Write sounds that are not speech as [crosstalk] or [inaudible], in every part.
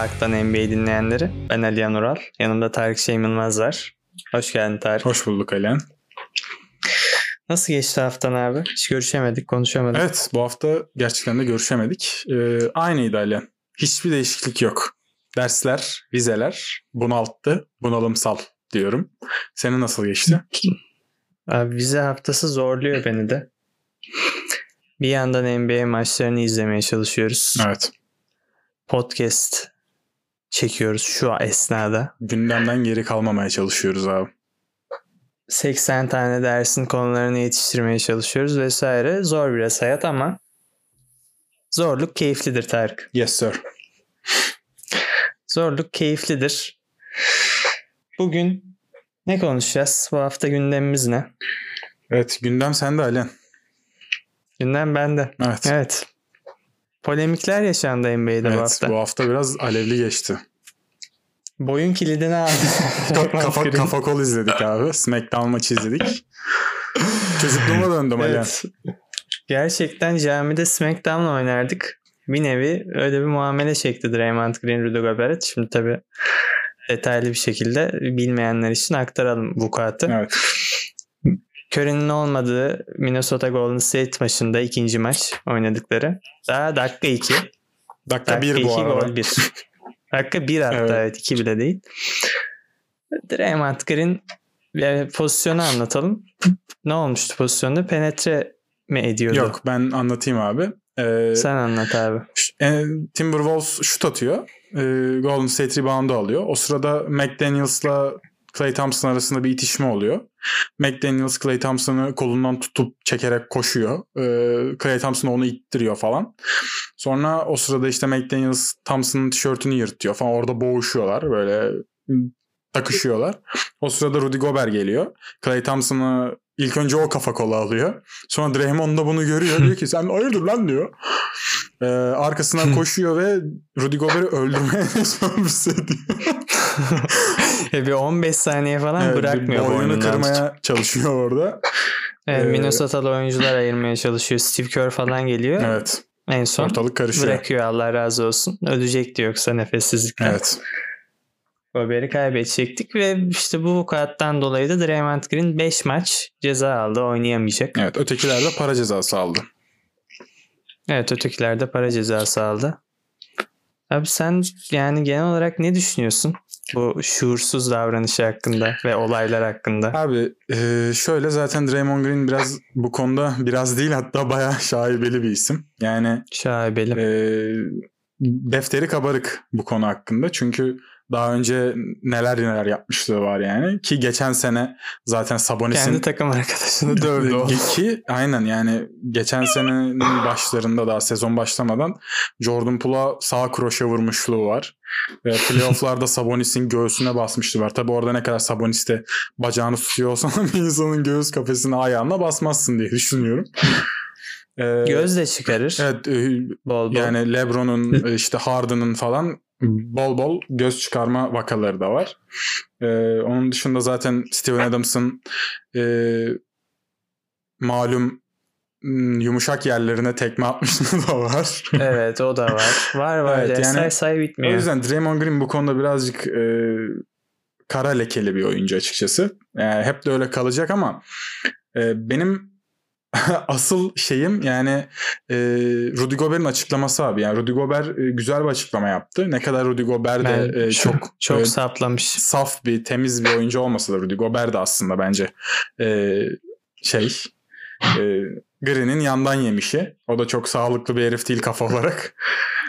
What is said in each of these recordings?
Park'tan NBA dinleyenleri. Ben Aliyan Ural. Yanımda Tarık Şeyim Yılmaz var. Hoş geldin Tarık. Hoş bulduk Aliyan. Nasıl geçti haftan abi? Hiç görüşemedik, konuşamadık. Evet bu hafta gerçekten de görüşemedik. Ee, aynıydı Aliyan. Hiçbir değişiklik yok. Dersler, vizeler bunalttı, bunalımsal diyorum. Senin nasıl geçti? Abi vize haftası zorluyor beni de. Bir yandan NBA maçlarını izlemeye çalışıyoruz. Evet. Podcast çekiyoruz şu esnada. Gündemden geri kalmamaya çalışıyoruz abi. 80 tane dersin konularını yetiştirmeye çalışıyoruz vesaire. Zor biraz hayat ama zorluk keyiflidir Tarık. Yes sir. Zorluk keyiflidir. Bugün ne konuşacağız? Bu hafta gündemimiz ne? Evet gündem sende Aliyan. Gündem bende. Evet. Evet. Polemikler yaşandı NBA'de Evet, bu hafta. bu hafta biraz alevli geçti. Boyun kilidini aldı. [laughs] kafa, kafa kol izledik abi. Smackdown maçı izledik. Çocukluğuma döndüm. Evet. Gerçekten camide Smackdown oynardık. Bir nevi öyle bir muamele çekti Draymond Green, Rudy Gobert. Şimdi tabii detaylı bir şekilde bilmeyenler için aktaralım vukuatı. Evet. Curry'nin olmadığı Minnesota Golden State maçında ikinci maç oynadıkları. Daha dakika 2. Dakika Dakika 1 bu 2 arada. gol 1. dakika 1 hatta Evet. evet 2 bile değil. Draymond Green yani pozisyonu anlatalım. Ne olmuştu pozisyonda? Penetre mi ediyordu? Yok ben anlatayım abi. Ee, Sen anlat abi. e, Timberwolves şut atıyor. Ee, Golden State rebound'u alıyor. O sırada McDaniels'la Clay Thompson arasında bir itişme oluyor. McDaniels Clay Thompson'ı kolundan tutup çekerek koşuyor. Ee, Clay Thompson onu ittiriyor falan. Sonra o sırada işte McDaniels Thompson'ın tişörtünü yırtıyor falan. Orada boğuşuyorlar böyle takışıyorlar. O sırada Rudy Gobert geliyor. Clay Thompson'ı ilk önce o kafa kola alıyor. Sonra Draymond da bunu görüyor. [laughs] diyor ki sen hayırdır lan diyor. Ee, arkasından koşuyor ve Rudy Gobert'i öldürmeye [laughs] [laughs] teşebbüs ediyor. E bir 15 saniye falan Evet, bırakmıyor boynunu kırmaya tutup. çalışıyor orada. Evet, Ee, Minnesota'lı oyuncular ayırmaya çalışıyor. Steve Kerr falan geliyor. Evet. En son Ortalık karışıyor. bırakıyor Allah razı olsun. Ölecekti yoksa nefessizlikten. Evet. Gobert'i kaybedecektik ve işte bu vukuattan dolayı da Draymond Green 5 maç ceza aldı oynayamayacak. Evet. Ötekiler de para cezası aldı. Evet ötekiler de para cezası aldı. Abi sen yani genel olarak ne düşünüyorsun bu şuursuz davranışı hakkında ve olaylar hakkında? Abi e, şöyle zaten Draymond Green biraz bu konuda biraz değil hatta bayağı şaibeli bir isim. Yani Şaibeli. e, defteri kabarık bu konu hakkında. Çünkü daha önce neler neler yapmışlığı var yani. Ki geçen sene zaten Sabonis'in Kendi takım arkadaşını [laughs] dövdü o. Ki aynen yani geçen senenin başlarında daha sezon başlamadan Jordan Poole'a sağ kroşe vurmuşluğu var. Ve playofflarda Sabonis'in göğsüne basmıştı var. Tabi orada ne kadar Sabonis de bacağını tutuyor olsan [laughs] bir insanın göğüs kafesine ayağına basmazsın diye düşünüyorum. Göz de çıkarır. Evet e, Bol bol. yani LeBron'un e, işte Harden'ın falan bol bol göz çıkarma vakaları da var. Ee, onun dışında zaten Steven Adams'ın e, malum yumuşak yerlerine tekme atmışlığı da var. [laughs] Evet o da var. Var var. Evet, yani say say o bitmiyor. yüzden Draymond Green bu konuda birazcık e, kara lekeli bir oyuncu açıkçası. Yani hep de öyle kalacak ama e, benim [laughs] asıl şeyim yani e, Rudy Gobert'in açıklaması abi. Yani Rudy Gobert e, güzel bir açıklama yaptı. Ne kadar Rudy Gobert de Ben e, çok çok e, saplamış. saf bir temiz bir oyuncu olmasa da Rudy Gobert de aslında bence e, şey [laughs] e, Green'in yandan yemişi. O da çok sağlıklı bir herif değil kafa olarak.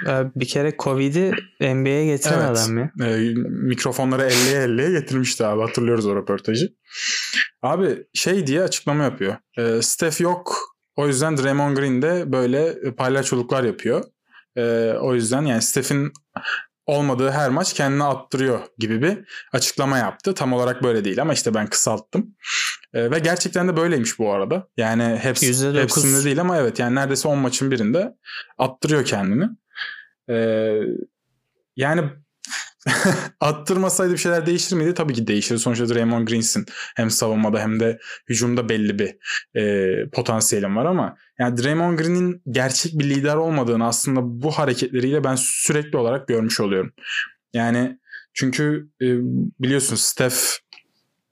Abi Bir kere Covid'i NBA'ye getiren Evet. adam ya. E, mikrofonları elleye elleye getirmişti abi. Hatırlıyoruz o röportajı. Abi şey diye açıklama yapıyor. E, Steph yok. O yüzden Draymond Green de böyle palyaçoluklar yapıyor. E, o yüzden yani Steph'in olmadığı her maç kendine attırıyor gibi bir açıklama yaptı. Tam olarak böyle değil ama işte ben kısalttım. E, ve gerçekten de böyleymiş bu arada. Yani hepsi, %9. hepsinde değil ama evet yani neredeyse 10 maçın birinde attırıyor kendini. E, yani [laughs] attırmasaydı bir şeyler değişir miydi? Tabii ki değişir. Sonuçta Draymond Green'sin. Hem savunmada hem de hücumda belli bir e, potansiyelim var ama yani Draymond Green'in gerçek bir lider olmadığını aslında bu hareketleriyle ben sürekli olarak görmüş oluyorum. Yani çünkü e, biliyorsun Steph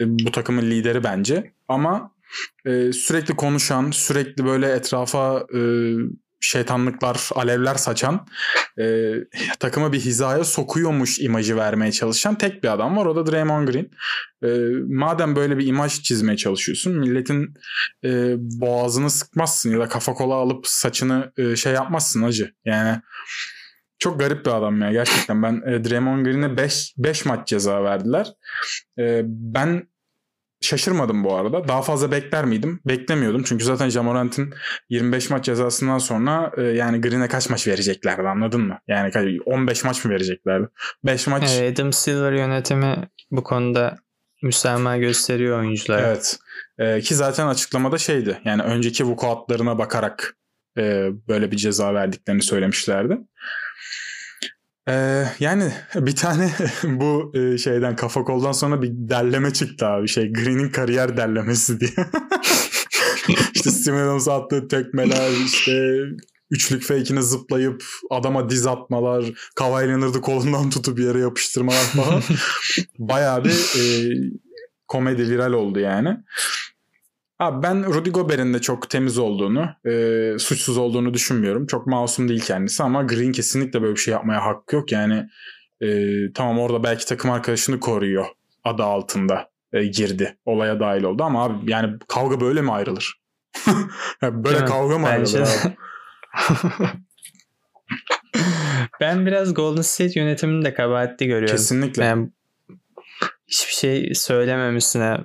e, bu takımın lideri bence ama e, sürekli konuşan, sürekli böyle etrafa e, şeytanlıklar, alevler saçan e, takımı bir hizaya sokuyormuş imajı vermeye çalışan tek bir adam var. O da Draymond Green. E, madem böyle bir imaj çizmeye çalışıyorsun milletin e, boğazını sıkmazsın ya da kafa kola alıp saçını e, şey yapmazsın acı. Yani çok garip bir adam ya gerçekten. Ben e, Draymond Green'e 5 5 maç ceza verdiler. E, ben şaşırmadım bu arada. Daha fazla bekler miydim? Beklemiyordum. Çünkü zaten Jamorant'in 25 maç cezasından sonra e, yani Green'e kaç maç vereceklerdi anladın mı? Yani 15 maç mı vereceklerdi? 5 maç. Evet, Adam Silver yönetimi bu konuda müsamaha gösteriyor oyunculara. Evet. E, ki zaten açıklamada şeydi. Yani önceki vukuatlarına bakarak e, böyle bir ceza verdiklerini söylemişlerdi. Ee, yani [laughs] bir tane [laughs] bu e, şeyden kafa koldan sonra bir derleme çıktı abi şey Green'in kariyer derlemesi diye. [laughs] işte Steven attığı tekmeler işte üçlük fake'ine zıplayıp adama diz atmalar, Kawhi Leonard'ı kolundan tutup yere yapıştırmalar falan. Bayağı bir e, komedi viral oldu yani. Abi ben Rudy Gobert'in de çok temiz olduğunu, e, suçsuz olduğunu düşünmüyorum. Çok masum değil kendisi ama Green kesinlikle böyle bir şey yapmaya hakkı yok. Yani e, tamam orada belki takım arkadaşını koruyor adı altında e, girdi. Olaya dahil oldu ama abi yani kavga böyle mi ayrılır? [laughs] böyle kavga mı ayrılır abi? [laughs] ben biraz Golden State yönetimini de kabahatli görüyorum. Kesinlikle. Yani hiçbir şey söylememişsine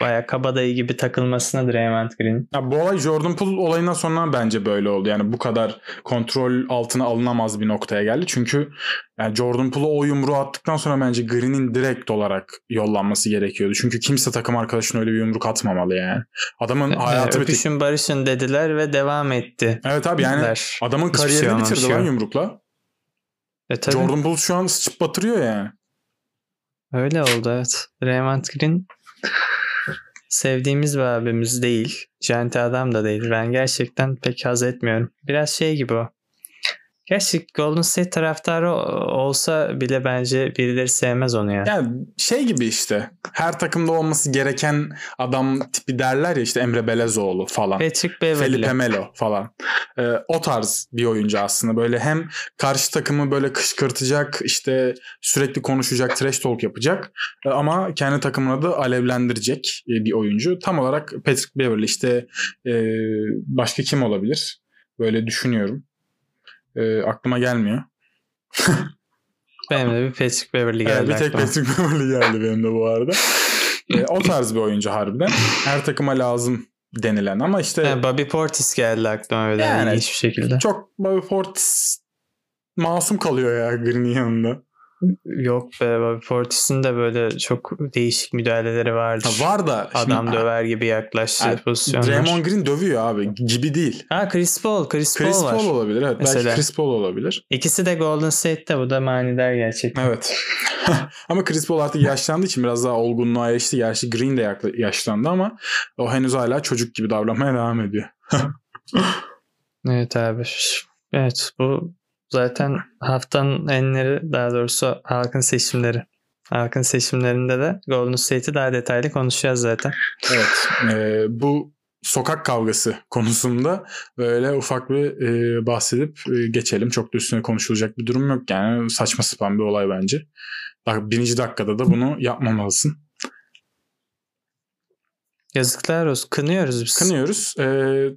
Baya kabadayı gibi takılmasına Draymond Green. Ya bu olay Jordan Poole olayından sonra bence böyle oldu. Yani bu kadar kontrol altına alınamaz bir noktaya geldi. Çünkü yani Jordan Poole'a o yumruğu attıktan sonra bence Green'in direkt olarak yollanması gerekiyordu. Çünkü kimse takım arkadaşına öyle bir yumruk atmamalı yani. Adamın hayatı bitti. Öpüşün barışın dediler ve devam etti. Evet abi yani dediler. adamın Hiçbir kariyerini şey bitirdi lan yumrukla. E, tabii. Jordan Poole şu an sıçıp batırıyor yani. Öyle oldu evet. Draymond Green sevdiğimiz bir abimiz değil. Janti adam da değil. Ben gerçekten pek haz etmiyorum. Biraz şey gibi o. Gerçi Golden State taraftarı olsa bile bence birileri sevmez onu ya. Yani şey gibi işte her takımda olması gereken adam tipi derler ya işte Emre Belezoğlu falan. Patrick Beverly. Felipe Melo falan. Ee, o tarz bir oyuncu aslında böyle hem karşı takımı böyle kışkırtacak işte sürekli konuşacak trash talk yapacak ee, ama kendi takımını da alevlendirecek e, bir oyuncu. Tam olarak Patrick Beverly işte e, başka kim olabilir? Böyle düşünüyorum. E, aklıma gelmiyor. [laughs] benim de bir Patrick Beverly geldi evet, Bir tek aklıma. Patrick Beverly geldi benim de bu arada. e, o tarz bir oyuncu harbiden. Her takıma lazım denilen ama işte... Yani Bobby Portis geldi aklıma öyle yani, ilginç bir şekilde. Çok Bobby Portis masum kalıyor ya Green'in yanında. Yok be Portis'in de böyle çok değişik müdahaleleri vardır. Ha, var da. Adam şimdi, döver gibi yaklaştığı yani, pozisyonlar. Draymond Green dövüyor abi gibi değil. Ha Chris Paul. Chris, Chris Paul var. Paul olabilir evet. Mesela. Belki Chris Paul olabilir. İkisi de Golden State'te bu da manidar gerçekten. Evet. [laughs] ama Chris Paul artık yaşlandığı için biraz daha olgunluğa yaşlı. Gerçi Green de yaşlandı ama o henüz hala çocuk gibi davranmaya devam ediyor. [laughs] evet abi. Evet bu Zaten haftanın enleri daha doğrusu halkın seçimleri. Halkın seçimlerinde de Golden State'i daha detaylı konuşacağız zaten. Evet. E, bu sokak kavgası konusunda böyle ufak bir e, bahsedip e, geçelim. Çok da üstüne konuşulacak bir durum yok. Yani saçma sapan bir olay bence. Birinci dakikada da bunu yapmamalısın. Yazıklar olsun. Kınıyoruz biz. Kınıyoruz. E,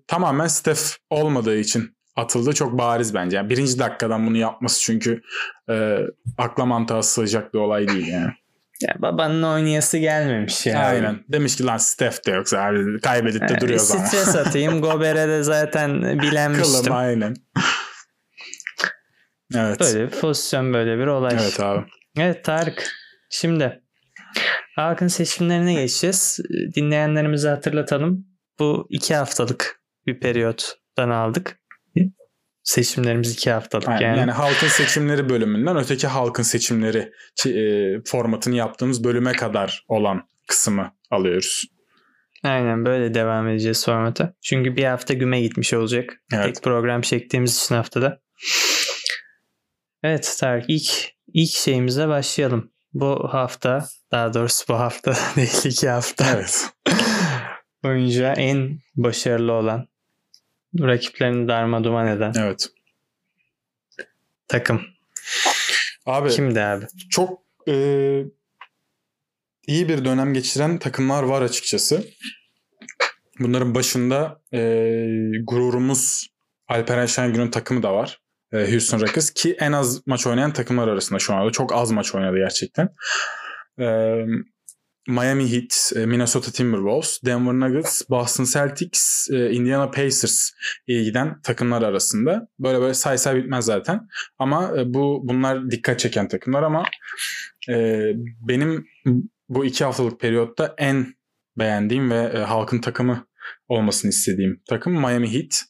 tamamen Steph olmadığı için atıldı çok bariz bence. Yani birinci dakikadan bunu yapması çünkü e, akla mantığa sığacak bir olay değil yani. [laughs] Ya babanın oynayası gelmemiş ya. Aynen. Demiş ki lan Steph de yoksa abi kaybedip de yani duruyor zaman. Stres atayım. [laughs] Gober'e de zaten bilenmiştim. Kılım aynen. Evet. Böyle bir pozisyon böyle bir olay. Evet abi. Evet Tarık. Şimdi halkın seçimlerine geçeceğiz. Dinleyenlerimize hatırlatalım. Bu iki haftalık bir periyottan aldık seçimlerimiz iki haftalık Aynen. yani. Yani halkın seçimleri bölümünden öteki halkın seçimleri e, formatını yaptığımız bölüme kadar olan kısmı alıyoruz. Aynen böyle devam edeceğiz formata. Çünkü bir hafta güme gitmiş olacak. Evet. Tek program çektiğimiz için haftada. Evet Tarık ilk, ilk şeyimize başlayalım. Bu hafta daha doğrusu bu hafta [laughs] değil iki hafta Evet. boyunca en başarılı olan rakiplerini darma duman eden Evet. takım. Abi Kimdi abi? çok e, iyi bir dönem geçiren takımlar var açıkçası. Bunların başında e, gururumuz Alperen Şengün'ün takımı da var. E, Houston Rockets ki en az maç oynayan takımlar arasında şu anda. Çok az maç oynadı gerçekten. E, Miami Heat, e, Minnesota Timberwolves, Denver Nuggets, Boston Celtics, e, Indiana Pacers giden takımlar arasında. Böyle böyle say say bitmez zaten. Ama e, bu bunlar dikkat çeken takımlar ama benim bu iki haftalık periyotta en beğendiğim ve halkın takımı olmasını istediğim takım Miami Heat.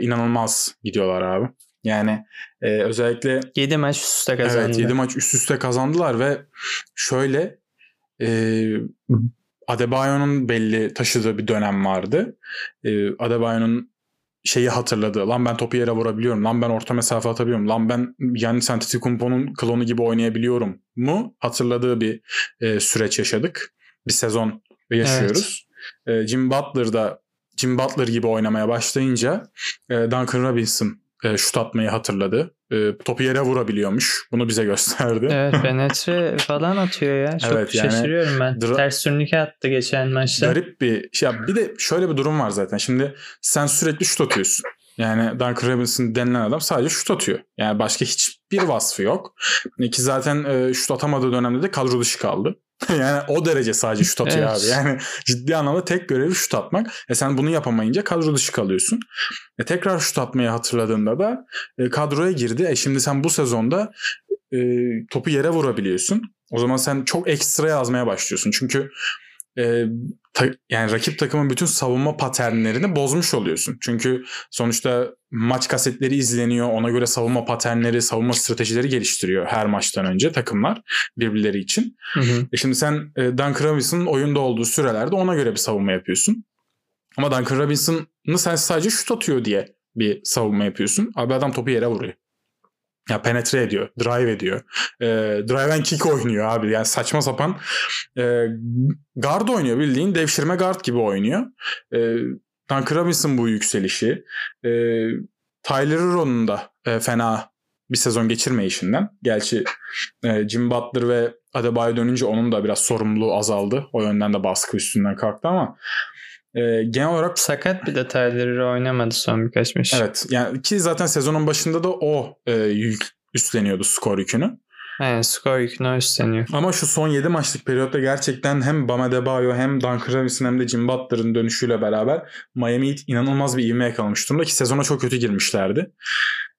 İnanılmaz gidiyorlar abi. Yani e, özellikle 7 maç üst üste kazandı. Evet 7 maç üst üste kazandılar ve şöyle e, Adebayo'nun belli taşıdığı bir dönem vardı. E, Adebayo'nun şeyi hatırladı. Lan ben topu yere vurabiliyorum. Lan ben orta mesafe atabiliyorum. Lan ben yani Antetokounmpo'nun klonu gibi oynayabiliyorum mu hatırladığı bir e, süreç yaşadık. Bir sezon yaşıyoruz. E, Jim Butler da Jim Butler gibi oynamaya başlayınca e, Duncan Robinson e, şut atmayı hatırladı. E, topu yere vurabiliyormuş. Bunu bize gösterdi. Evet [laughs] penetre falan atıyor ya. Çok Evet, yani şaşırıyorum ben. dra- Ters turnike attı geçen maçta. Garip bir şey. Ya Bir de şöyle bir durum var zaten. Şimdi sen sürekli şut atıyorsun. Yani Duncan Robinson denilen adam sadece şut atıyor. Yani başka hiçbir vasfı yok. Ki zaten e, şut atamadığı dönemde de kadro dışı kaldı. [laughs] yani o derece sadece şut atıyor Evet. abi. Yani ciddi anlamda tek görevi şut atmak. E sen bunu yapamayınca kadro dışı kalıyorsun. E tekrar şut atmayı hatırladığında da e, kadroya girdi. E şimdi sen bu sezonda e, topu yere vurabiliyorsun. O zaman sen çok ekstra yazmaya başlıyorsun. Çünkü e, ta- yani rakip takımın bütün savunma paternlerini bozmuş oluyorsun. Çünkü sonuçta maç kasetleri izleniyor. Ona göre savunma paternleri, savunma stratejileri geliştiriyor her maçtan önce takımlar birbirleri için. Hı hı. E şimdi sen e, Duncan Robinson'ın oyunda olduğu sürelerde ona göre bir savunma yapıyorsun. Ama Duncan Robinson'ı sen sadece şut atıyor diye bir savunma yapıyorsun. Abi adam topu yere vuruyor. Ya penetre ediyor, drive ediyor. E, drive and kick oynuyor abi. Yani saçma sapan e, guard oynuyor bildiğin devşirme guard gibi oynuyor. E, Duncan Robinson bu yükselişi. E, Tyler Hero'nun da e, fena bir sezon geçirmeyişinden. Gerçi e, Jim Butler ve Adebayo dönünce onun da biraz sorumluluğu azaldı. O yönden de baskı üstünden kalktı ama e, genel olarak Sakat bir detayları oynamadı son birkaç maç. evet yani ki zaten sezonun başında da o e, yük üstleniyordu skor yükünü. Aynen skor yükünü üstleniyor. Ama şu son 7 maçlık periyotta gerçekten hem Bam Adebayo hem Duncan Robinson hem de Jim Butler'ın dönüşüyle beraber Miami Heat inanılmaz bir ivme yakalamış durumda ki sezona çok kötü girmişlerdi.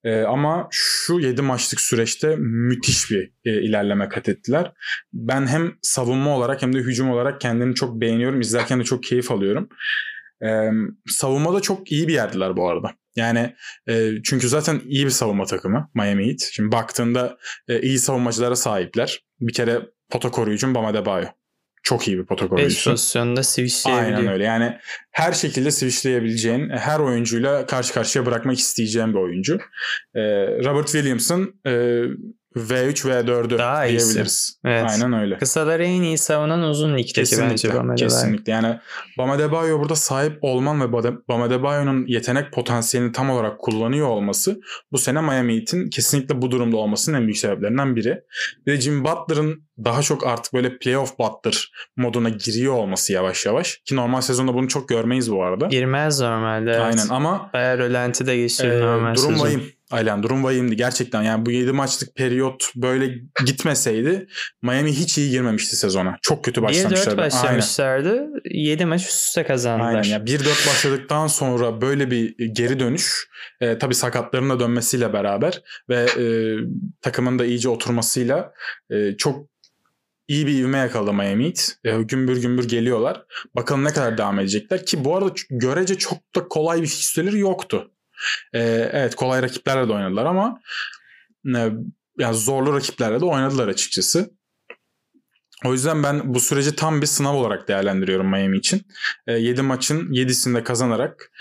Ee, ama şu 7 maçlık süreçte müthiş bir e, ilerleme kat ettiler. Ben hem savunma olarak hem de hücum olarak kendini çok beğeniyorum. İzlerken de çok keyif alıyorum. Ee, savunmada çok iyi bir yerdiler bu arada. Yani e, çünkü zaten iyi bir savunma takımı Miami Heat. Şimdi baktığında e, iyi savunmacılara sahipler. Bir kere pota koruyucun Bam Adebayo. Çok iyi bir pota 5 koruyucusu. pozisyonda switchleyebiliyor. Aynen öyle. Yani her şekilde switchleyebileceğin, her oyuncuyla karşı karşıya bırakmak isteyeceğin bir oyuncu. Ee, Robert Williams'ın e, V3 V4'ü Daha iyisi. diyebiliriz. Evet. Aynen öyle. Kısaları en iyi savunan uzun ligdeki bence Kesinlikle. Bam Adebayo. Kesinlikle. Yani Bam Adebayo burada sahip olman ve Bade- Bam Adebayo'nun yetenek potansiyelini tam olarak kullanıyor olması bu sene Miami Heat'in kesinlikle bu durumda olmasının en büyük sebeplerinden biri. Bir de Jim Butler'ın daha çok artık böyle playoff Butler moduna giriyor olması yavaş yavaş. Ki normal sezonda bunu çok görmeyiz bu arada. Girmez normalde. Evet. Aynen ama Bayağı rölantide e, geçiyor normal durum sezon. vahim. Aynen durum vahimdi gerçekten. Yani bu 7 maçlık periyot böyle gitmeseydi Miami hiç iyi girmemişti sezona. Çok kötü 1-4 başlamışlardı. Aynen. başlamışlardı. 7 maç üst üste kazandılar. Aynen ya 1-4 başladıktan sonra böyle bir geri dönüş e, tabii sakatların da dönmesiyle beraber ve e, takımın da iyice oturmasıyla e, çok iyi bir ivme yakaladı Miami Heat. E, gümbür gümbür geliyorlar. Bakalım ne kadar devam edecekler ki bu arada görece çok da kolay bir fikstürleri yoktu. Ee, evet kolay rakiplerle de oynadılar ama e, yani zorlu rakiplerle de oynadılar açıkçası. O yüzden ben bu süreci tam bir sınav olarak değerlendiriyorum Miami için. E, 7 maçın 7'sinde kazanarak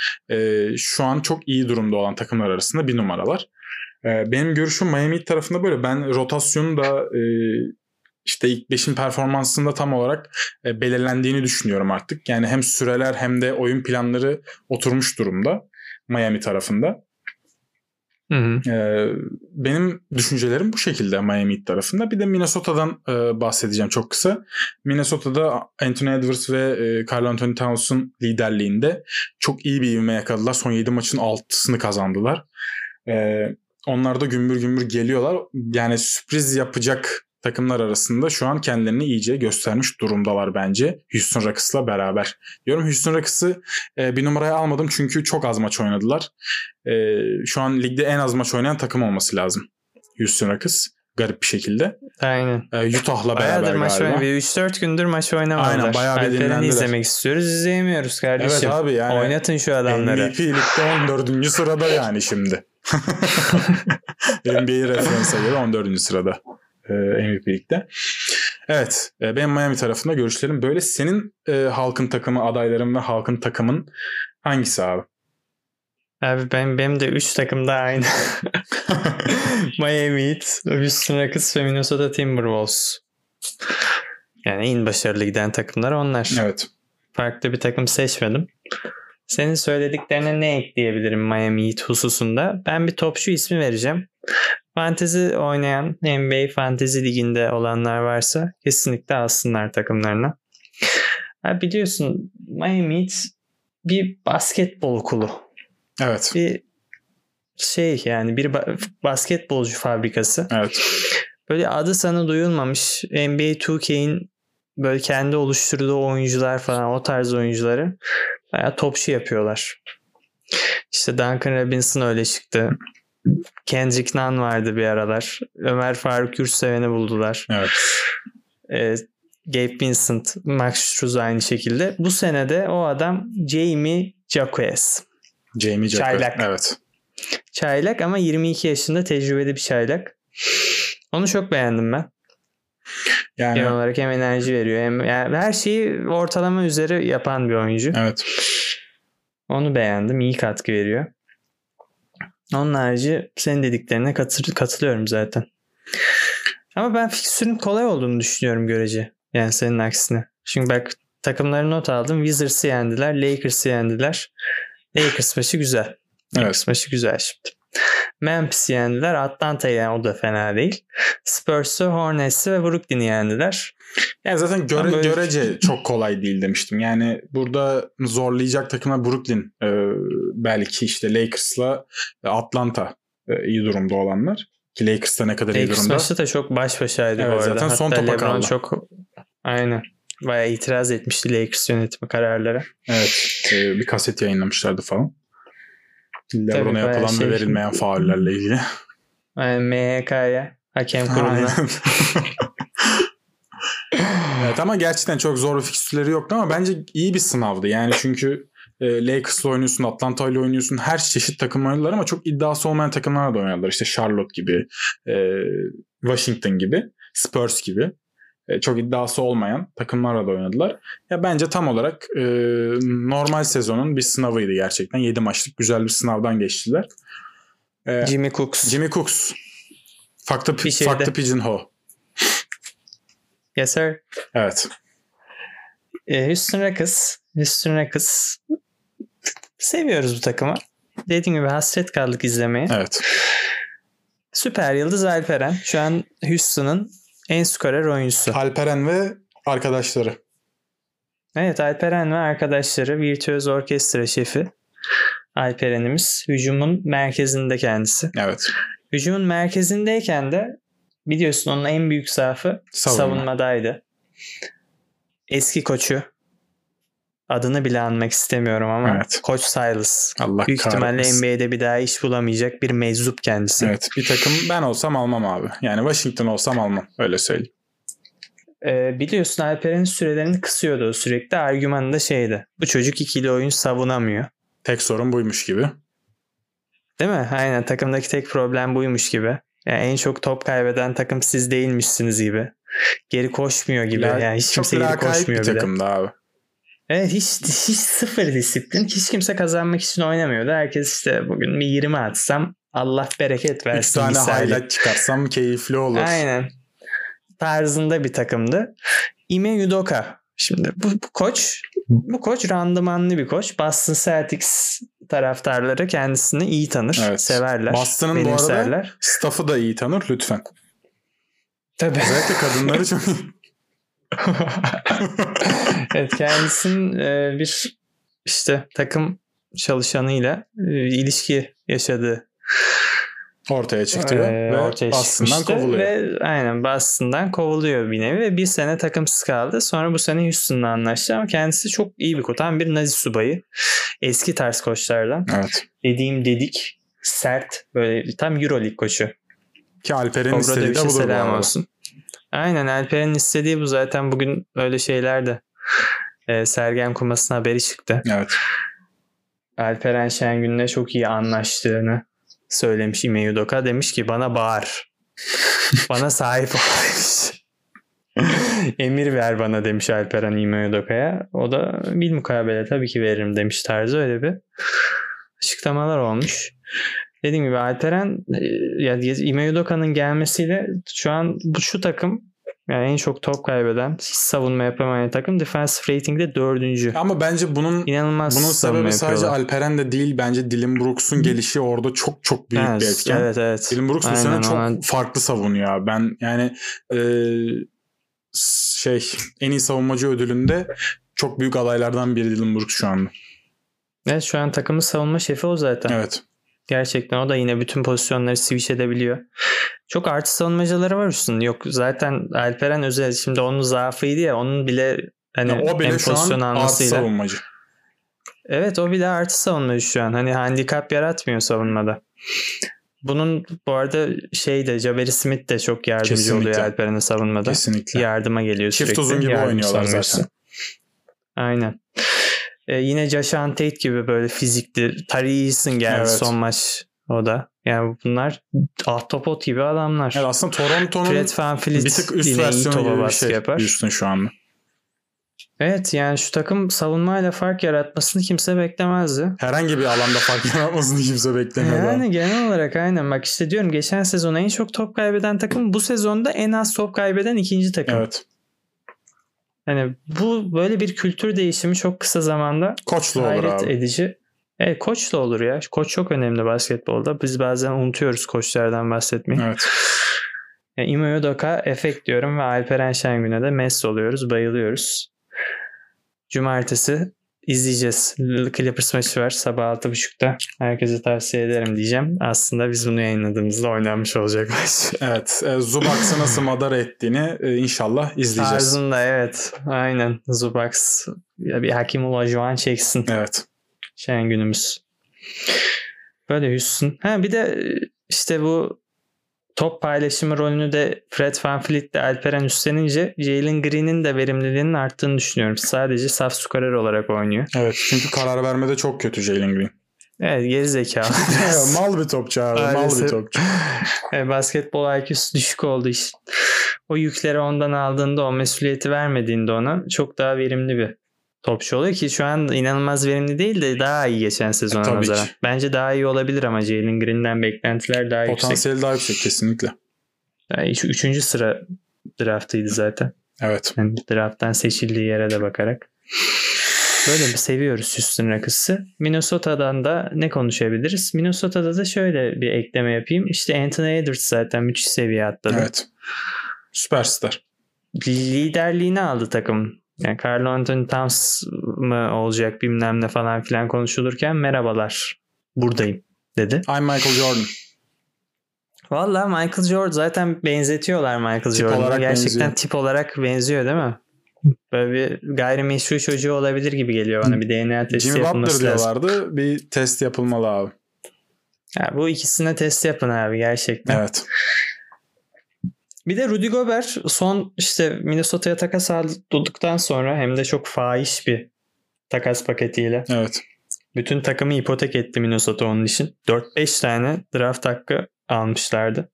şu an çok iyi durumda olan takımlar arasında bir numaralar. E, benim görüşüm Miami tarafında böyle. Ben rotasyonu da e, işte ilk 5'in performansında tam olarak e, belirlendiğini düşünüyorum artık. Yani hem süreler hem de oyun planları oturmuş durumda Miami tarafında. Hı hı. Ee, benim düşüncelerim bu şekilde Miami Heat tarafında. Bir de Minnesota'dan e, bahsedeceğim çok kısa. Minnesota'da Anthony Edwards ve e, Carl Anthony Towns'un liderliğinde çok iyi bir ivme yakaladılar. Son 7 maçın 6'sını kazandılar. Ee, onlar da gümbür gümbür geliyorlar. Yani sürpriz yapacak takımlar arasında şu an kendilerini iyice göstermiş durumdalar bence. Houston Rockets'la beraber. Diyorum Houston Rockets'ı e, bir numaraya almadım çünkü çok az maç oynadılar. E, şu an ligde en az maç oynayan takım olması lazım. Houston Rockets. Garip bir şekilde. Aynen. E, Utah'la Bayağıdır beraber maç galiba. oynamıyor. 3-4 gündür maç oynamadılar. Aynen, bayağı bir dinlendiler. izlemek istiyoruz. izleyemiyoruz kardeşim. Evet abi yani Oynatın şu adamları. MVP ligde 14. sırada yani şimdi. [laughs] [laughs] NBA referansa göre 14. sırada e, MVP ligde. Evet e, benim Miami tarafında görüşlerim böyle. Senin e, halkın takımı adayların ve halkın takımın hangisi abi? Abi ben, benim de 3 takım da aynı. [laughs] Miami Heat, Houston Rockets ve Minnesota Timberwolves. Yani en başarılı giden takımlar onlar. Evet. Farklı bir takım seçmedim. Senin söylediklerine ne ekleyebilirim Miami Heat hususunda? Ben bir topçu ismi vereceğim. Fantezi oynayan NBA Fantezi Ligi'nde olanlar varsa kesinlikle alsınlar takımlarına. Ha biliyorsun Miami Heat bir basketbol okulu. Evet. Bir şey yani bir ba- basketbolcu fabrikası. Evet. Böyle adı sana duyulmamış NBA 2K'in böyle kendi oluşturduğu oyuncular falan o tarz oyuncuları bayağı topçu yapıyorlar. İşte Duncan Robinson öyle çıktı. Kendrick Nunn vardı bir aralar. Ömer Faruk Yurtseven'i buldular. Evet. Ee, Gabe Vincent, Max Struz aynı şekilde. Bu senede o adam Jamie Jacquez. Jamie Jackson. Çaylak. Evet. Çaylak ama 22 yaşında tecrübeli bir çaylak. Onu çok beğendim ben. Yani Genel olarak hem enerji veriyor hem yani her şeyi ortalama üzeri yapan bir oyuncu. evet. Onu beğendim. İyi katkı veriyor. Onun harici senin dediklerine katı- katılıyorum zaten. Ama ben fikstürün kolay olduğunu düşünüyorum görece. Yani senin aksine. Çünkü bak takımları not aldım. Wizards'ı yendiler. Lakers'ı yendiler. Lakers maçı güzel. Lakers maçı güzel şimdi. Memphis'i yendiler. Atlanta'yı yani o da fena değil. Spurs'u, Hornets'i ve Brooklyn'i yendiler. Yani zaten göre, böyle- görece çok kolay değil demiştim. Yani burada zorlayacak takımlar Brooklyn e, belki işte Lakers'la Atlanta e, iyi durumda olanlar. Ki Lakers'ta ne kadar iyi Lakers durumda. maçı da çok baş başaydı Evet, bu arada. zaten son Hatta topa LeBron kaldı. çok aynen. Bayağı itiraz etmişti Lakers yönetimi kararlara. Evet. e, bir kaset yayınlamışlardı falan. LeBron'a yapılan şey- ve verilmeyen faullerle ilgili. Yani MHK'ya, hakem kuruluna. [laughs] Evet ama gerçekten çok zor bir fikstürleri yoktu ama bence iyi bir sınavdı. Yani çünkü e, Lakers'la oynuyorsun, Atlanta ile oynuyorsun. Her çeşit takım oynadılar ama çok iddiası olmayan takımlarla da oynadılar. İşte Charlotte gibi, e, Washington gibi, Spurs gibi. E, çok iddiası olmayan takımlarla da oynadılar. Ya bence tam olarak e, normal sezonun bir sınavıydı gerçekten. 7 maçlık güzel bir sınavdan geçtiler. E, Jimmy Cooks. Jimmy Cooks. Fuck the, fuck the Pigeonhole. Yes sir. Evet. Ee, Houston Rockets. Houston Rockets. Seviyoruz bu takımı. Dediğim gibi hasret kaldık izlemeye. Evet. Süper Yıldız Alperen. Şu an Houston'ın en skorer oyuncusu. Alperen ve arkadaşları. Evet Alperen ve arkadaşları virtüöz orkestra şefi. Alperen'imiz. Hücumun merkezinde kendisi. Evet. Hücumun merkezindeyken de biliyorsun onun en büyük zaafı Savunma. savunmadaydı. Eski koçu adını bile anmak istemiyorum ama Evet. Koç Silas. Allah Büyük ihtimalle kahretmesin. NBA'de bir daha iş bulamayacak bir meczup kendisi. Evet. Bir takım ben olsam almam abi. Yani Washington olsam almam. Öyle söyleyeyim. Ee, biliyorsun Alperen'in sürelerini kısıyordu sürekli. Argümanı da şeydi. Bu çocuk ikili oyun savunamıyor. Tek sorun buymuş gibi. Değil mi? Aynen takımdaki tek problem buymuş gibi. Yani en çok top kaybeden takım siz değilmişsiniz gibi. Geri koşmuyor gibi. Ya, yani hiç kimse geri koşmuyor bir bile. takımdı abi. Evet hiç, hiç sıfır disiplin. Hiç kimse kazanmak için oynamıyordu. Herkes işte bugün bir 20 atsam Allah bereket 3 versin. tane misali. highlight çıkarsam keyifli olur. Aynen. Tarzında bir takımdı. Ime Udoka. Şimdi bu, bu koç bu koç randımanlı bir koç. Boston Celtics taraftarları kendisini iyi tanır. Evet. Severler. Boston'ın bu arada staff'ı da iyi tanır lütfen. Tabii. Özellikle kadınları çok [laughs] iyi. [laughs] evet kendisinin e, bir işte takım çalışanıyla e, ilişki yaşadığı ortaya çıktı e, ve ortaya Boston'dan kovuluyor. ve aynen Boston'dan kovuluyor bir nevi ve bir sene takımsız kaldı. Sonra bu sene Houston'la anlaştı ama kendisi çok iyi bir koç. Tam bir nazi subayı. Eski tarz koçlardan. Evet. Dediğim dedik sert böyle tam Euroleague koçu. Ki Alper'in istediği de budur bu selam olsun. Aynen Alper'in istediği bu zaten bugün öyle şeyler de e, Sergen Kumas'ın haberi çıktı. Evet. Alperen Şengün'le çok iyi anlaştığını söylemiş Ime Udoka. Demiş ki bana bağır. [laughs] bana sahip ol demiş. [laughs] Emir ver bana demiş Alperen İme Udoka'ya. O da bil mukabele tabii ki veririm demiş tarzı öyle bir açıklamalar olmuş. Dediğim gibi Alperen e, ya İme Udoka'nın gelmesiyle şu an bu şu takım yani en çok top kaybeden, hiç savunma yapamayan takım defensive rating'de dördüncü. Ama bence bunun İnanılmaz bunun sebebi sadece. Alperen de değil. Bence Dylan Brooks'un gelişi orada çok çok büyük Evet, bir etken. Evet evet. Dylan Brooks bu sene çok ona- farklı savunuyor. Ben yani e, şey en iyi savunmacı ödülünde çok büyük adaylardan biri Dylan Brooks şu anda. Evet şu an takımın savunma şefi o zaten. Evet. Gerçekten o da yine bütün pozisyonları switch edebiliyor. Çok artı savunmacıları var üstünde. Yok zaten Alperen özel şimdi onun zaafıydı ya onun bile hani Ya o bile en pozisyon artı almasıyla. savunmacı. Evet o bile artı savunmacı şu an. Hani handikap yaratmıyor savunmada. Bunun bu arada şey de Jabari Smith de çok yardımcı Kesinlikle. oluyor Alperen'e savunmada. Kesinlikle. Yardıma geliyor Çift sürekli. uzun gibi yardım oynuyorlar zaten. Aynen. Ee, yine Jashan Tate gibi böyle fizikli. Tari Eason geldi Evet. son maç o da. Yani bunlar ahtapot gibi adamlar. Evet aslında Toronto'nun bir tık üst versiyonu gibi bir şey yapar. Houston şu anda. Evet yani şu takım savunmayla fark yaratmasını kimse beklemezdi. Herhangi bir alanda fark [laughs] yaratmasını kimse beklemiyor. Yani genel olarak aynen bak işte diyorum geçen sezon en çok top kaybeden takım bu sezonda en az top kaybeden ikinci takım. Evet. Hani bu böyle bir kültür değişimi çok kısa zamanda Koçlu olur abi. edici. Evet koç da olur ya. Koç çok önemli basketbolda. Biz bazen unutuyoruz koçlardan bahsetmeyi. Evet. Yani [laughs] Ime Udoka efekt diyorum ve Alperen Şengün'e de mest oluyoruz. Bayılıyoruz. Cumartesi izleyeceğiz. Clippers maçı var sabah 6.30'da. Herkese tavsiye ederim diyeceğim. Aslında biz bunu yayınladığımızda oynanmış olacak maç. [laughs] Evet. E, Zubax'ı nasıl madara ettiğini e, inşallah izleyeceğiz. Tarzında evet. Aynen. Zubax ya bir Hakim Olajuwon çeksin. Evet. Şengün'ümüz. Böyle Houston. Ha bir de işte bu top paylaşımı rolünü de Fred VanVleet de Alperen üstlenince Jalen Green'in de verimliliğinin arttığını düşünüyorum. Sadece saf skorer olarak oynuyor. Evet. Çünkü karar vermede çok kötü Jalen Green. Evet geri zekalı. [laughs] mal bir topçu abi. Mal bir Maalesef. topçu. [laughs] Basketbol IQ'su düşük olduğu için. O yükleri ondan aldığında o mesuliyeti vermediğinde ona çok daha verimli bir topçu oluyor ki şu an inanılmaz verimli değil de daha iyi geçen sezona Tabii nazaran. ki. Bence daha iyi olabilir ama Jalen Green'den beklentiler daha yüksek. Potansiyeli daha yüksek kesinlikle. Yani şu üçüncü sıra draftıydı zaten. Evet. Yani drafttan seçildiği yere de bakarak. Böyle bir seviyoruz Houston Rockets'ı. Minnesota'dan da ne konuşabiliriz? Minnesota'da da şöyle bir ekleme yapayım. İşte Anthony Edwards zaten müthiş seviye atladı. Evet. Süperstar. liderliğini aldı takım. Yani Carl Anthony Towns mı olacak bilmem ne falan filan konuşulurken merhabalar buradayım dedi. I'm Michael Jordan. Valla Michael Jordan zaten benzetiyorlar Michael Jordan'a. olarak Gerçekten benziyor. tip olarak benziyor değil mi? Böyle bir gayrimeşru çocuğu olabilir gibi geliyor bana. Bir DNA testi Jimmy Butler yapılması lazım. diyorlardı. Bir test yapılmalı abi. Ya bu ikisine test yapın abi gerçekten. Evet. Bir de Rudy Gobert son işte Minnesota'ya takas aldıktan sonra hem de çok fahiş bir takas paketiyle Evet. Bütün takımı ipotek etti Minnesota onun için. 4-5 tane draft hakkı almışlardı.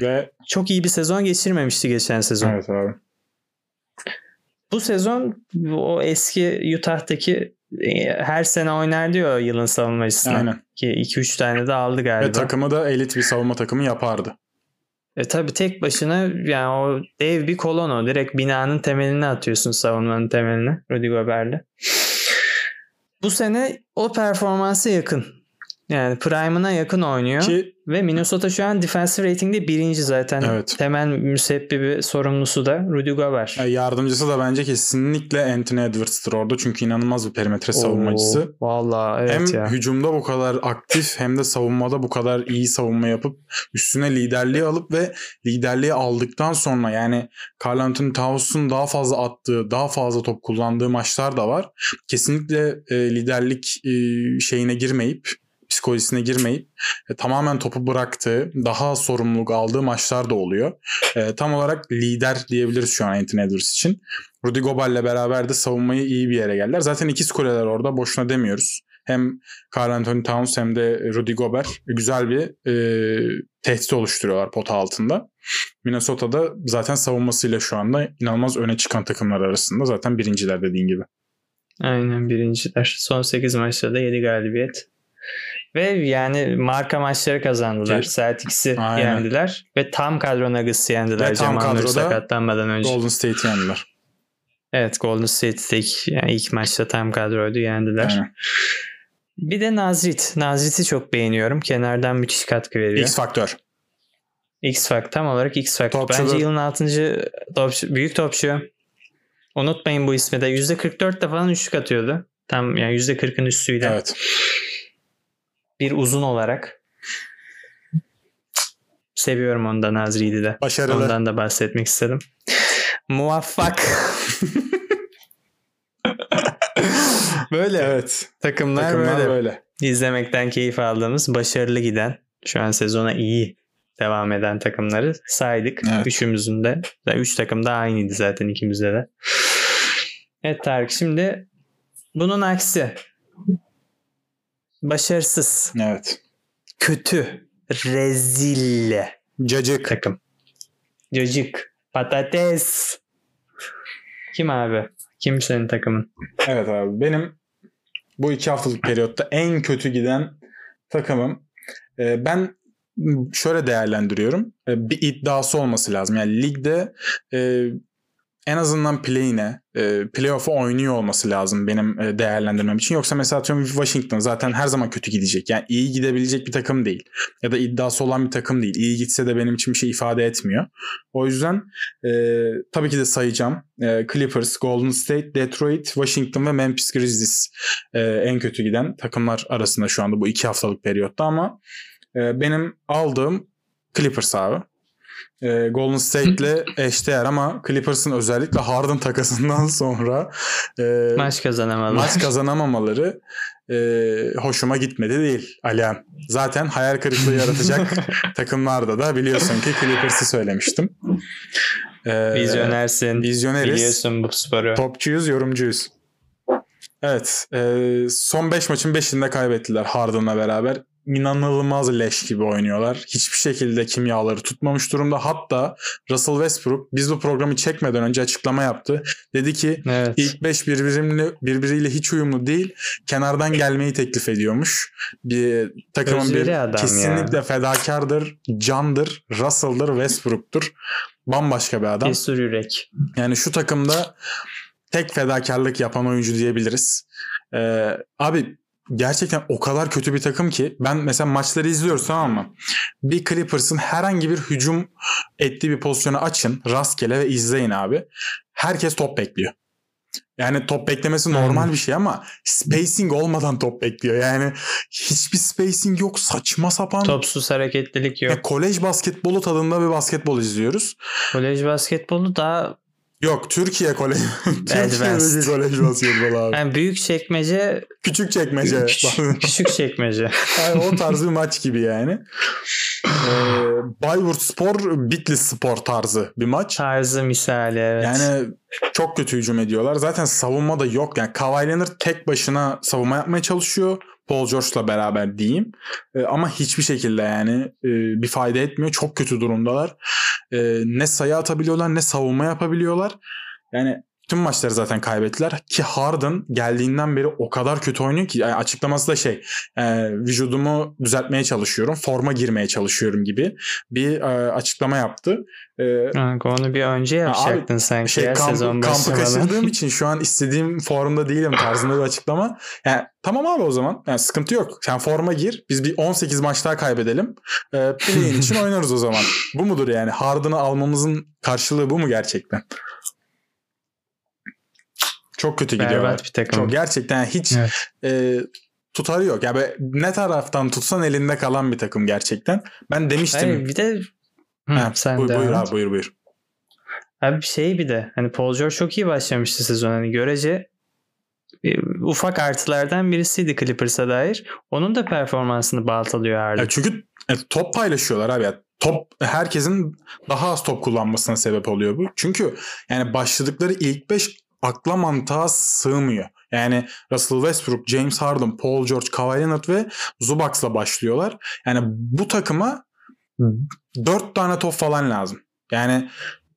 Ve Çok iyi bir sezon geçirmemişti geçen sezon. evet abi. Bu sezon o eski Utah'taki e, her sene oynar diyor yılın savunmacısına. Aynen. Ki 2-3 tane de aldı galiba. Ve takımı da elit bir savunma takımı yapardı. E tabi tek başına yani o dev bir kolon o. Direkt binanın temelini atıyorsun savunmanın temeline Rudy Gobert'le. Bu sene o performansa yakın. Yani prime'ına yakın oynuyor. Ki Ve Minnesota şu an defensive rating'de birinci zaten. Evet. Temel müsebbibi sorumlusu da Rudy Gobert. e, yardımcısı da bence kesinlikle Anthony Edwards'tır orada. Çünkü inanılmaz bir perimetre savunmacısı. Oo, Vallahi evet hem ya. hücumda bu kadar aktif hem de savunmada bu kadar iyi savunma yapıp üstüne liderliği alıp ve liderliği aldıktan sonra yani Carl Anthony Towns'un daha fazla attığı, daha fazla top kullandığı maçlar da var. Kesinlikle e, liderlik e, şeyine girmeyip psikolojisine girmeyip e, tamamen topu bıraktığı, daha sorumluluk aldığı maçlar da oluyor. E, tam olarak lider diyebiliriz şu an Anthony Edwards için. Rudy Gobert'le beraber de savunmayı iyi bir yere geldiler. Zaten iki skoreler orada boşuna demiyoruz. Hem Carl Anthony Towns hem de Rudy Gobert güzel bir e, tehdit oluşturuyorlar pota altında. Minnesota'da zaten savunmasıyla şu anda inanılmaz öne çıkan takımlar arasında. Zaten birinciler dediğin gibi. Aynen birinciler. Son 8 maçta da 7 galibiyet. Ve yani marka maçları kazandılar. Ki- Celtics'i Aynen. yendiler. Ve tam kadro Nuggets'ı yendiler. Ve tam kadroda sakatlanmadan önce. Golden State'i yendiler. Evet Golden State'de ilk, yani ilk maçta tam kadroydu yendiler. Aynen. Bir de Nazrit. Nazrit'i çok beğeniyorum. Kenardan müthiş katkı veriyor. X faktör. X Fact tam olarak X Fact. Topçu Bence yılın 6. Topçu, büyük topçu. Unutmayın bu ismi de. %44 de falan üçlük atıyordu. Tam yani %40'ın üstüydü. Evet. Bir uzun olarak. Seviyorum onu da Nazri'yi de. Başarılı. Ondan da bahsetmek istedim. Muvaffak. böyle Evet. takımlar, Takımlar böyle. böyle. İzlemekten keyif aldığımız, başarılı giden, şu an sezona iyi devam eden takımları saydık. Evet. Üçümüzün de. Zaten Üç takım da aynıydı zaten ikimizde de. Evet Tarık şimdi bunun aksi. Başarısız, Evet. kötü, rezil Cacık. takım. Cacık, patates. Kim abi? Kim senin takımın? Evet abi benim bu iki haftalık periyotta en kötü giden takımım. Ee, ben şöyle değerlendiriyorum. Ee, bir iddiası olması lazım. Yani ligde e, en azından play'ine, e, playoff'a oynuyor olması lazım benim e, değerlendirmem için. Yoksa mesela atıyorum Washington zaten her zaman kötü gidecek. Yani iyi gidebilecek bir takım değil. Ya da iddiası olan bir takım değil. İyi gitse de benim için bir şey ifade etmiyor. O yüzden e, tabii ki de sayacağım. E, Clippers, Golden State, Detroit, Washington ve Memphis Grizzlies e, en kötü giden takımlar arasında şu anda bu iki haftalık periyotta ama e, benim aldığım Clippers abi. E, Golden State'le [laughs] eşdeğer ama Clippers'ın özellikle Harden takasından [laughs] sonra e, Maç kazanamalı. maç kazanamamaları e, hoşuma gitmedi değil Alihan. Zaten hayal kırıklığı [laughs] yaratacak takımlarda da biliyorsun ki Clippers'ı söylemiştim. E, Vizyonersin. Vizyoneriz. Biliyorsun bu sporu. Topçuyuz, yorumcuyuz. Evet. e, son 5 maçın 5'inde kaybettiler Harden'la beraber. İnanılmaz leş gibi oynuyorlar. Hiçbir şekilde kimyaları tutmamış durumda. Hatta Russell Westbrook biz bu programı çekmeden önce açıklama yaptı. Dedi ki Evet. ilk 5 birbiriyle, birbiriyle hiç uyumlu değil. Kenardan gelmeyi teklif ediyormuş. Bir takımın Özveri bir kesinlikle fedakardır, candır, Russell'dır, Westbrook'tur. Bambaşka bir adam. Cesur yürek. Yani şu takımda tek fedakarlık yapan oyuncu diyebiliriz. Ee, abi gerçekten o kadar kötü bir takım ki ben mesela maçları izliyoruz tamam mı? Bir Clippers'ın herhangi bir hücum ettiği bir pozisyonu açın rastgele ve izleyin abi. Herkes top bekliyor. Yani top beklemesi normal bir şey ama spacing olmadan top bekliyor. Yani hiçbir spacing yok. Saçma sapan. Topsuz hareketlilik yok. Ya, kolej basketbolu tadında bir basketbol izliyoruz. Kolej basketbolu daha Yok Türkiye [laughs] Koleji. Türkiye'deki kolej basketbolu abi. Yani büyük çekmece. Küçük çekmece. [laughs] Küçük, küçük çekmece. [laughs] yani o tarz bir maç gibi yani. Ee, Bayburt Spor, Bitlis Spor tarzı bir maç. Tarzı misali evet. Yani çok kötü hücum ediyorlar. Zaten savunma da yok. Yani Kawhi Leonard tek başına savunma yapmaya çalışıyor. Paul George'la beraber diyeyim. E, ama hiçbir şekilde yani e, bir fayda etmiyor. Çok kötü durumdalar. E, ne sayı atabiliyorlar ne savunma yapabiliyorlar. Yani tüm maçları zaten kaybettiler ki Harden geldiğinden beri o kadar kötü oynuyor ki yani açıklaması da şey e, vücudumu düzeltmeye çalışıyorum forma girmeye çalışıyorum gibi bir e, açıklama yaptı. E, onu bir önce yapacaktın abi, sanki şey, ya kamp, sezon Kampı kaçırdığım [laughs] için şu an istediğim formda değilim tarzında bir açıklama. Yani tamam abi o zaman yani sıkıntı yok. Sen forma gir biz bir 18 maç daha kaybedelim. E, play'in için [laughs] oynarız o zaman. Bu mudur yani Harden'ı almamızın karşılığı bu mu gerçekten? Çok kötü gidiyor. Berbat bir takım. Çok, gerçekten hiç evet. e, tutarı yok. Yani ne taraftan tutsan elinde kalan bir takım gerçekten. Ben demiştim. Hayır, bir de Hı, ha, sen buyur, buyur abi buyur buyur. Abi şey bir de hani Paul George çok iyi başlamıştı sezon. Hani görece e, ufak artılardan birisiydi Clippers'a dair. Onun da performansını baltalıyor Harden. Ya çünkü e, top paylaşıyorlar abi. Top herkesin daha az top kullanmasına sebep oluyor bu. Çünkü yani başladıkları ilk 5 akla mantığa sığmıyor. Yani Russell Westbrook, James Harden, Paul George, Kawhi Leonard ve Zubacs'la başlıyorlar. Yani bu takıma 4 tane top falan lazım. Yani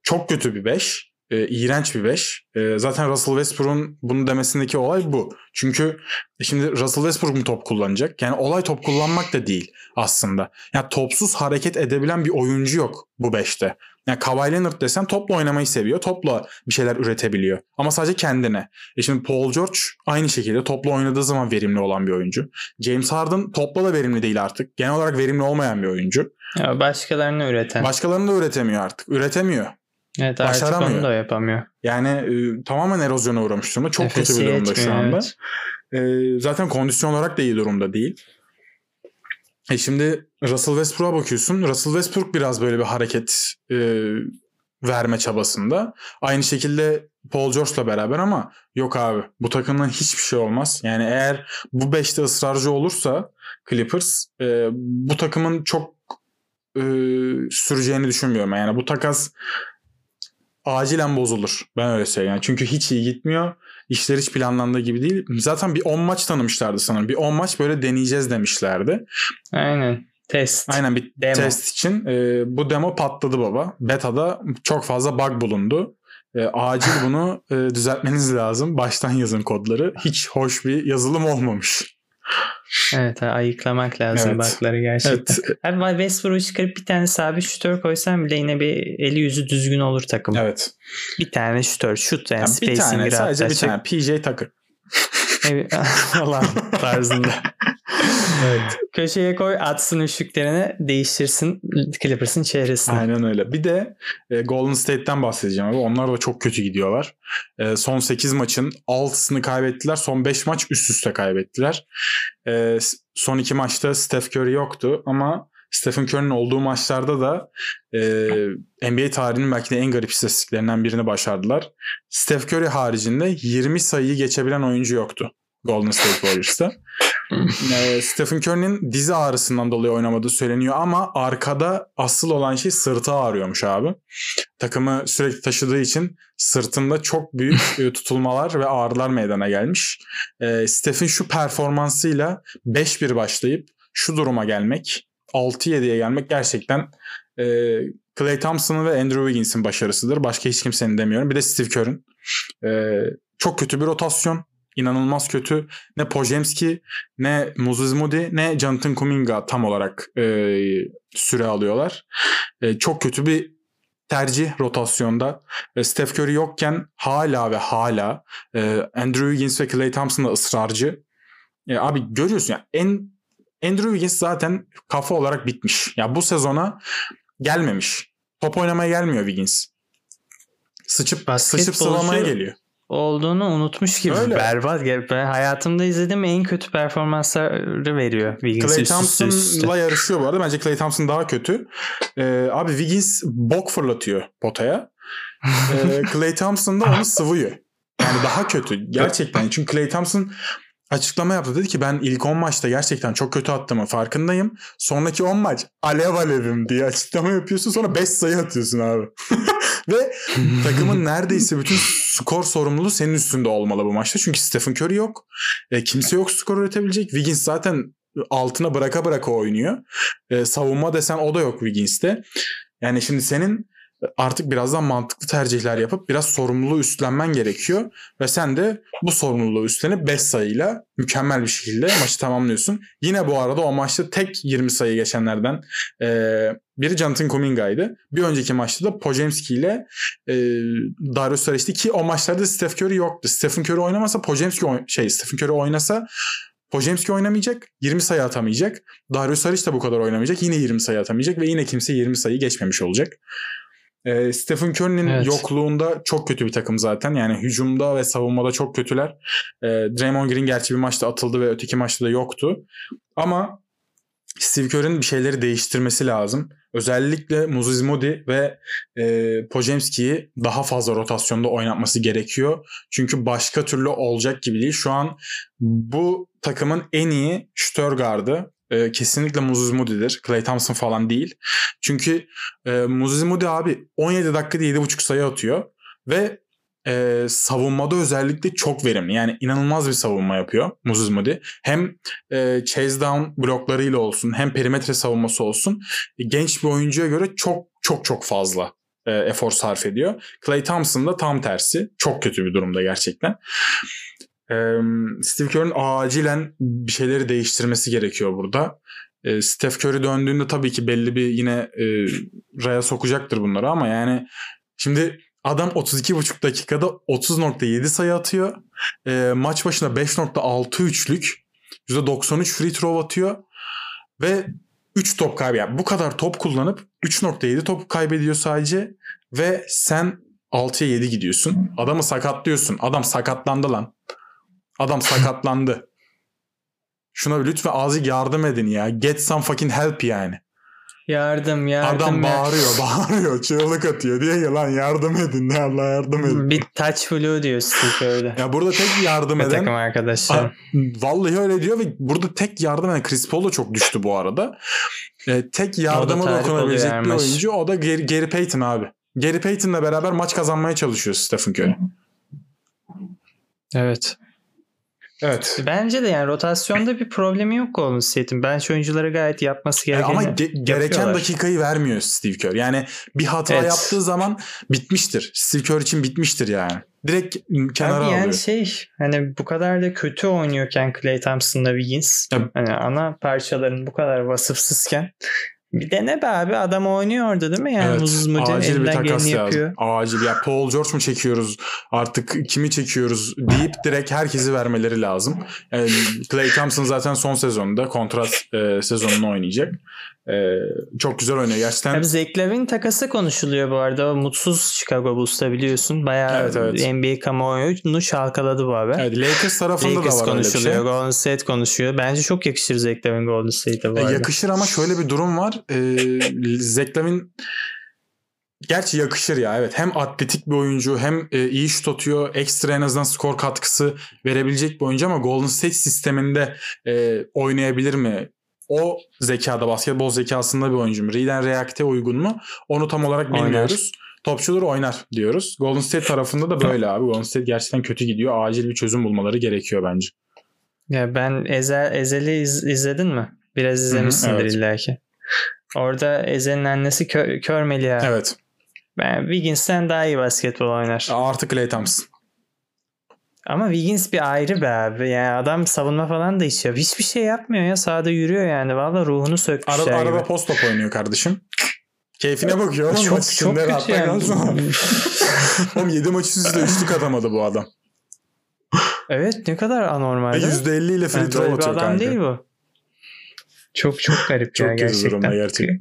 çok kötü bir 5. E, iğrenç bir 5. E, zaten Russell Westbrook'un bunu demesindeki olay bu. Çünkü şimdi Russell Westbrook mu top kullanacak? Yani olay top kullanmak da değil aslında. Yani topsuz hareket edebilen bir oyuncu yok bu 5'te. Yani Kawhi Leonard desem topla oynamayı seviyor. Topla bir şeyler üretebiliyor. Ama sadece kendine. E şimdi Paul George aynı şekilde topla oynadığı zaman verimli olan bir oyuncu. James Harden topla da verimli değil artık. Genel olarak verimli olmayan bir oyuncu. Ya başkalarını üreten. Başkalarını da üretemiyor artık. Üretemiyor. Evet artık onu da yapamıyor. Yani e, tamamen erozyona uğramış durumda. Çok Nefesi kötü bir durumda şu anda. Evet. E, zaten kondisyon olarak da iyi durumda değil. E şimdi Russell Westbrook'a bakıyorsun. Russell Westbrook biraz böyle bir hareket e, verme çabasında. Aynı şekilde Paul George'la beraber ama yok abi bu takımdan hiçbir şey olmaz. Yani eğer bu 5'te ısrarcı olursa Clippers e, bu takımın çok e, süreceğini düşünmüyorum. Yani bu takas acilen bozulur. Ben öyle söyleyeyim. Yani çünkü hiç iyi gitmiyor. İşler hiç planlandığı gibi değil. Zaten bir 10 maç tanımışlardı sanırım. Bir 10 maç böyle deneyeceğiz demişlerdi. Aynen. Test. Aynen bir demo. test için. E, bu demo patladı baba. Beta'da çok fazla bug bulundu. E, acil [laughs] bunu e, düzeltmeniz lazım. Baştan yazın kodları. Hiç hoş bir yazılım olmamış. Evet ayıklamak lazım evet. bakları gerçekten. Evet. [laughs] Abi Westbrook'u çıkarıp bir tane sabit şutör koysan bile yine bir eli yüzü düzgün olur takım. Evet. Bir tane şutör şut yani, yani bir tane sadece bir tane PJ Tucker. [laughs] [laughs] falan tarzında. Evet. Köşeye koy atsın üçlüklerini değiştirsin Clippers'ın çehresini. Aynen öyle. Bir de e, Golden State'ten bahsedeceğim abi. Onlar da çok kötü gidiyorlar. E, son 8 maçın 6'sını kaybettiler. Son 5 maç üst üste kaybettiler. E, son 2 maçta Steph Curry yoktu ama Stephen Curry'nin olduğu maçlarda da e, NBA tarihinin belki de en garip istatistiklerinden birini başardılar. Steph Curry haricinde 20 sayıyı geçebilen oyuncu yoktu. Golden State Warriors'ta. [laughs] e, Stephen Curry'nin dizi ağrısından dolayı oynamadığı söyleniyor ama arkada asıl olan şey sırtı ağrıyormuş abi. Takımı sürekli taşıdığı için sırtında çok büyük [laughs] e, tutulmalar ve ağrılar meydana gelmiş. E, Stephen şu performansıyla 5-1 başlayıp şu duruma gelmek 6-7'ye gelmek gerçekten e, Clay Thompson'ın ve Andrew Wiggins'in başarısıdır. Başka hiç kimsenin demiyorum. Bir de Steve Kerr'ün. E, çok kötü bir rotasyon inanılmaz kötü. Ne Pojemski ne Moody ne Jonathan Kuminga tam olarak e, süre alıyorlar. E, çok kötü bir tercih rotasyonda. E, Steph Curry yokken hala ve hala e, Andrew Wiggins ve Klay Thompson da ısrarcı. E, abi görüyorsun ya en Andrew Wiggins zaten kafa olarak bitmiş. Ya bu sezona gelmemiş. Top oynamaya gelmiyor Wiggins. Sıçıp sıçıp sıvamaya geliyor olduğunu unutmuş gibi. Öyle. Berbat. Ben hayatımda izlediğim en kötü performansları veriyor Wiggins Clay Thompson'la yarışıyor bu arada. Bence Clay Thompson daha kötü. Ee, abi Wiggins bok fırlatıyor potaya. [laughs] e, Clay Thompson da onu sıvıyor. Yani daha kötü. Gerçekten. Çünkü Clay Thompson açıklama yaptı. Dedi ki ben ilk 10 maçta gerçekten çok kötü attığımı farkındayım. Sonraki 10 maç alev alevim diye açıklama yapıyorsun. Sonra 5 sayı atıyorsun abi. [laughs] Ve takımın neredeyse bütün skor sorumluluğu senin üstünde olmalı bu maçta. Çünkü Stephen Curry yok. E, kimse yok skor üretebilecek. Wiggins zaten altına bıraka bıraka oynuyor. E, savunma desen o da yok Wiggins'te. Yani şimdi senin artık birazdan mantıklı tercihler yapıp biraz sorumluluğu üstlenmen gerekiyor. Ve sen de bu sorumluluğu üstlenip 5 sayıyla mükemmel bir şekilde maçı tamamlıyorsun. Yine bu arada o maçta tek 20 sayı geçenlerden e, biri Jonathan Kuminga'ydı. Bir önceki maçta da Pojemski ile e, Darius Saric ki o maçlarda Steph Curry yoktu. Stephen Curry oynamasa Pojemski şey Stephen Curry oynasa Pojemski oynamayacak. 20 sayı atamayacak. Darius Saric de bu kadar oynamayacak. Yine 20 sayı atamayacak ve yine kimse 20 sayı geçmemiş olacak. E, Stephen Curry'nin evet. yokluğunda çok kötü bir takım zaten. Yani hücumda ve savunmada çok kötüler. E, Draymond Green gerçi bir maçta atıldı ve öteki maçta da yoktu. Ama Steve Kerr'in bir şeyleri değiştirmesi lazım. Özellikle Moody ve e, Pojemski'yi daha fazla rotasyonda oynatması gerekiyor. Çünkü başka türlü olacak gibi değil. Şu an bu takımın en iyi şütör gardı e, kesinlikle Moses Moody'dir. Clay Thompson falan değil. Çünkü e, Moses Moody abi 17 dakikada 7.5 sayı atıyor ve e, savunmada özellikle çok verimli. Yani inanılmaz bir savunma yapıyor Moses Moody. Hem e, chase down bloklarıyla olsun hem perimetre savunması olsun e, genç bir oyuncuya göre çok çok çok fazla e, efor sarf ediyor. Clay Thompson da tam tersi. Çok kötü bir durumda gerçekten. Steve Kerr'ın acilen bir şeyleri değiştirmesi gerekiyor burada. Steph Curry döndüğünde tabii ki belli bir yine e, raya sokacaktır bunları ama yani şimdi adam 32,5 dakikada 30.7 sayı atıyor. E, maç başına 5.6 üçlük %93 free throw atıyor ve 3 top kaybı. Yani bu kadar top kullanıp 3.7 top kaybediyor sadece ve sen 6'ya 7 gidiyorsun. Adamı sakatlıyorsun. Adam sakatlandı lan. Adam sakatlandı. Şuna lütfen azıcık yardım edin ya. Get some fucking help yani. Yardım yardım. Adam bağırıyor [laughs] bağırıyor çığlık atıyor diye ya lan yardım edin ne Allah yardım edin. Bir touch blue diyor Steve öyle. Ya burada tek yardım eden. takım arkadaşlar. Vallahi öyle diyor ve burada tek yardım eden Chris Paul da çok düştü bu arada. E, tek yardıma dokunabilecek bir oyuncu o da Gary, Gary Payton abi. Gary Payton'la beraber maç kazanmaya çalışıyor Stephen Curry. Evet. Evet. Bence de yani rotasyonda bir problemi yok Golden State'in. Bence oyuncuları gayet yapması gereken. Yani ama ge- gereken dakikayı vermiyor Steve Kerr. Yani bir hata evet. yaptığı zaman bitmiştir. Steve Kerr için bitmiştir yani. Direkt kenara Abi yani alıyor. şey hani bu kadar da kötü oynuyorken Clay Thompson'la Wiggins evet. hani ana parçaların bu kadar vasıfsızken bir dene be abi adam oynuyor orada değil mi? Yani evet, Muzuz acil bir takas. Yapıyor. Acil ya Paul George mu çekiyoruz artık kimi çekiyoruz deyip direkt herkesi vermeleri lazım. Yani Clay Thompson zaten son sezonunda kontrat e, sezonunu oynayacak. Ee, çok güzel oynuyor gerçekten. Abi Zach Lavin takası konuşuluyor bu arada. O mutsuz Chicago Bulls'ta biliyorsun. Bayağı evet, evet. NBA kamuoyunu şalkaladı bu haber. Evet, Lakers tarafında Lakers da var konuşuluyor. şey. Golden State konuşuyor. Bence çok yakışır Zach Lavin Golden State'e bu e, arada. Yakışır ama şöyle bir durum var. Ee, Zach Lavin Gerçi yakışır ya evet. Hem atletik bir oyuncu hem e, iyi şut atıyor. Ekstra en azından skor katkısı verebilecek bir oyuncu ama Golden State sisteminde e, oynayabilir mi? O zekada basketbol zekasında bir oyuncu mu? Read and React'e uygun mu? Onu tam olarak bilmiyoruz. Oynar. Topçular oynar diyoruz. Golden State tarafında da böyle abi. Golden State gerçekten kötü gidiyor. Acil bir çözüm bulmaları gerekiyor bence. Ya ben Ezel, Ezel'i iz, izledin mi? Biraz izlemişsindir evet. illaki. Orada Ezel'in annesi kör, kör Melia. Evet. Ben Wiggins'ten daha iyi basketbol oynar. Artık Clay Thompson. Ama Wiggins bir ayrı be abi. Yani adam savunma falan da hiç yap. Hiçbir şey yapmıyor ya. Sahada yürüyor yani. Valla ruhunu sökmüşler Ara, Arada post top oynuyor kardeşim. Keyfine bakıyor oğlum. Çok, çok kötü yani. [laughs] oğlum 7 maç üst üste üçlük atamadı bu adam. Evet ne kadar anormal. E, %50 ile free throw atıyor adam kanka. değil bu. Çok çok garip çok ya gerçekten. gerçekten.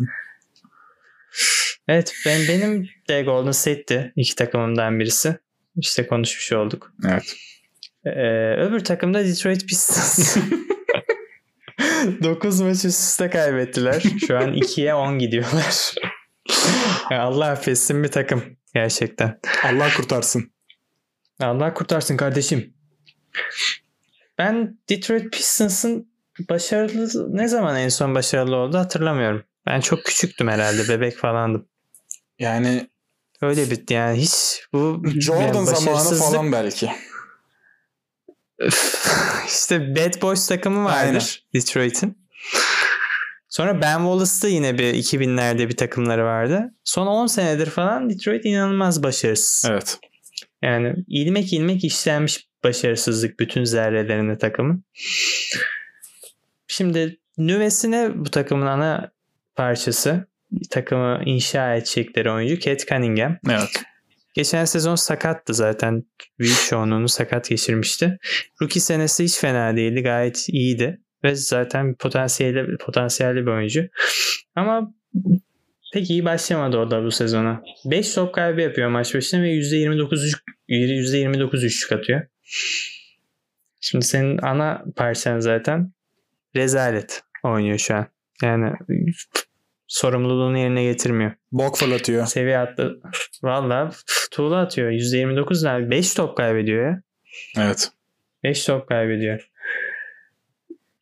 Evet ben benim de Golden State'ti iki takımımdan birisi. İşte konuşmuş olduk. Evet. Ee, öbür takımda Detroit Pistons. [laughs] 9 maç üst üste kaybettiler. Şu an 2'ye 10 gidiyorlar. Allah affetsin bir takım. Gerçekten. Allah kurtarsın. Allah kurtarsın kardeşim. Ben Detroit Pistons'ın başarılı ne zaman en son başarılı oldu hatırlamıyorum. Ben çok küçüktüm herhalde. Bebek falandım. Yani Öyle bitti yani hiç bu Jordan yani zamanı falan belki. [laughs] işte Bad Boys takımı vardır Detroit'in. Sonra Ben Wallace'da yine bir 2000'lerde bir takımları vardı. Son 10 senedir falan Detroit inanılmaz başarısız. Evet. Yani ilmek ilmek işlenmiş başarısızlık bütün zerrelerine takımın. Şimdi nüvesine bu takımın ana parçası takımı inşa edecekleri oyuncu Kate Cunningham. Evet. Geçen sezon sakattı zaten. Büyük çoğunluğunu sakat geçirmişti. Rookie senesi hiç fena değildi. Gayet iyiydi. Ve zaten potansiyelli, potansiyelli bir oyuncu. Ama pek iyi başlamadı o da bu sezona. 5 top kaybı yapıyor maç başına ve %29, %29 üçlük atıyor. Şimdi senin ana parçan zaten rezalet oynuyor şu an. Yani sorumluluğunu yerine getirmiyor. Bok fırlatıyor. Seviye attı. Valla tuğla atıyor. %29 ne? 5 top kaybediyor ya. Evet. 5 top kaybediyor.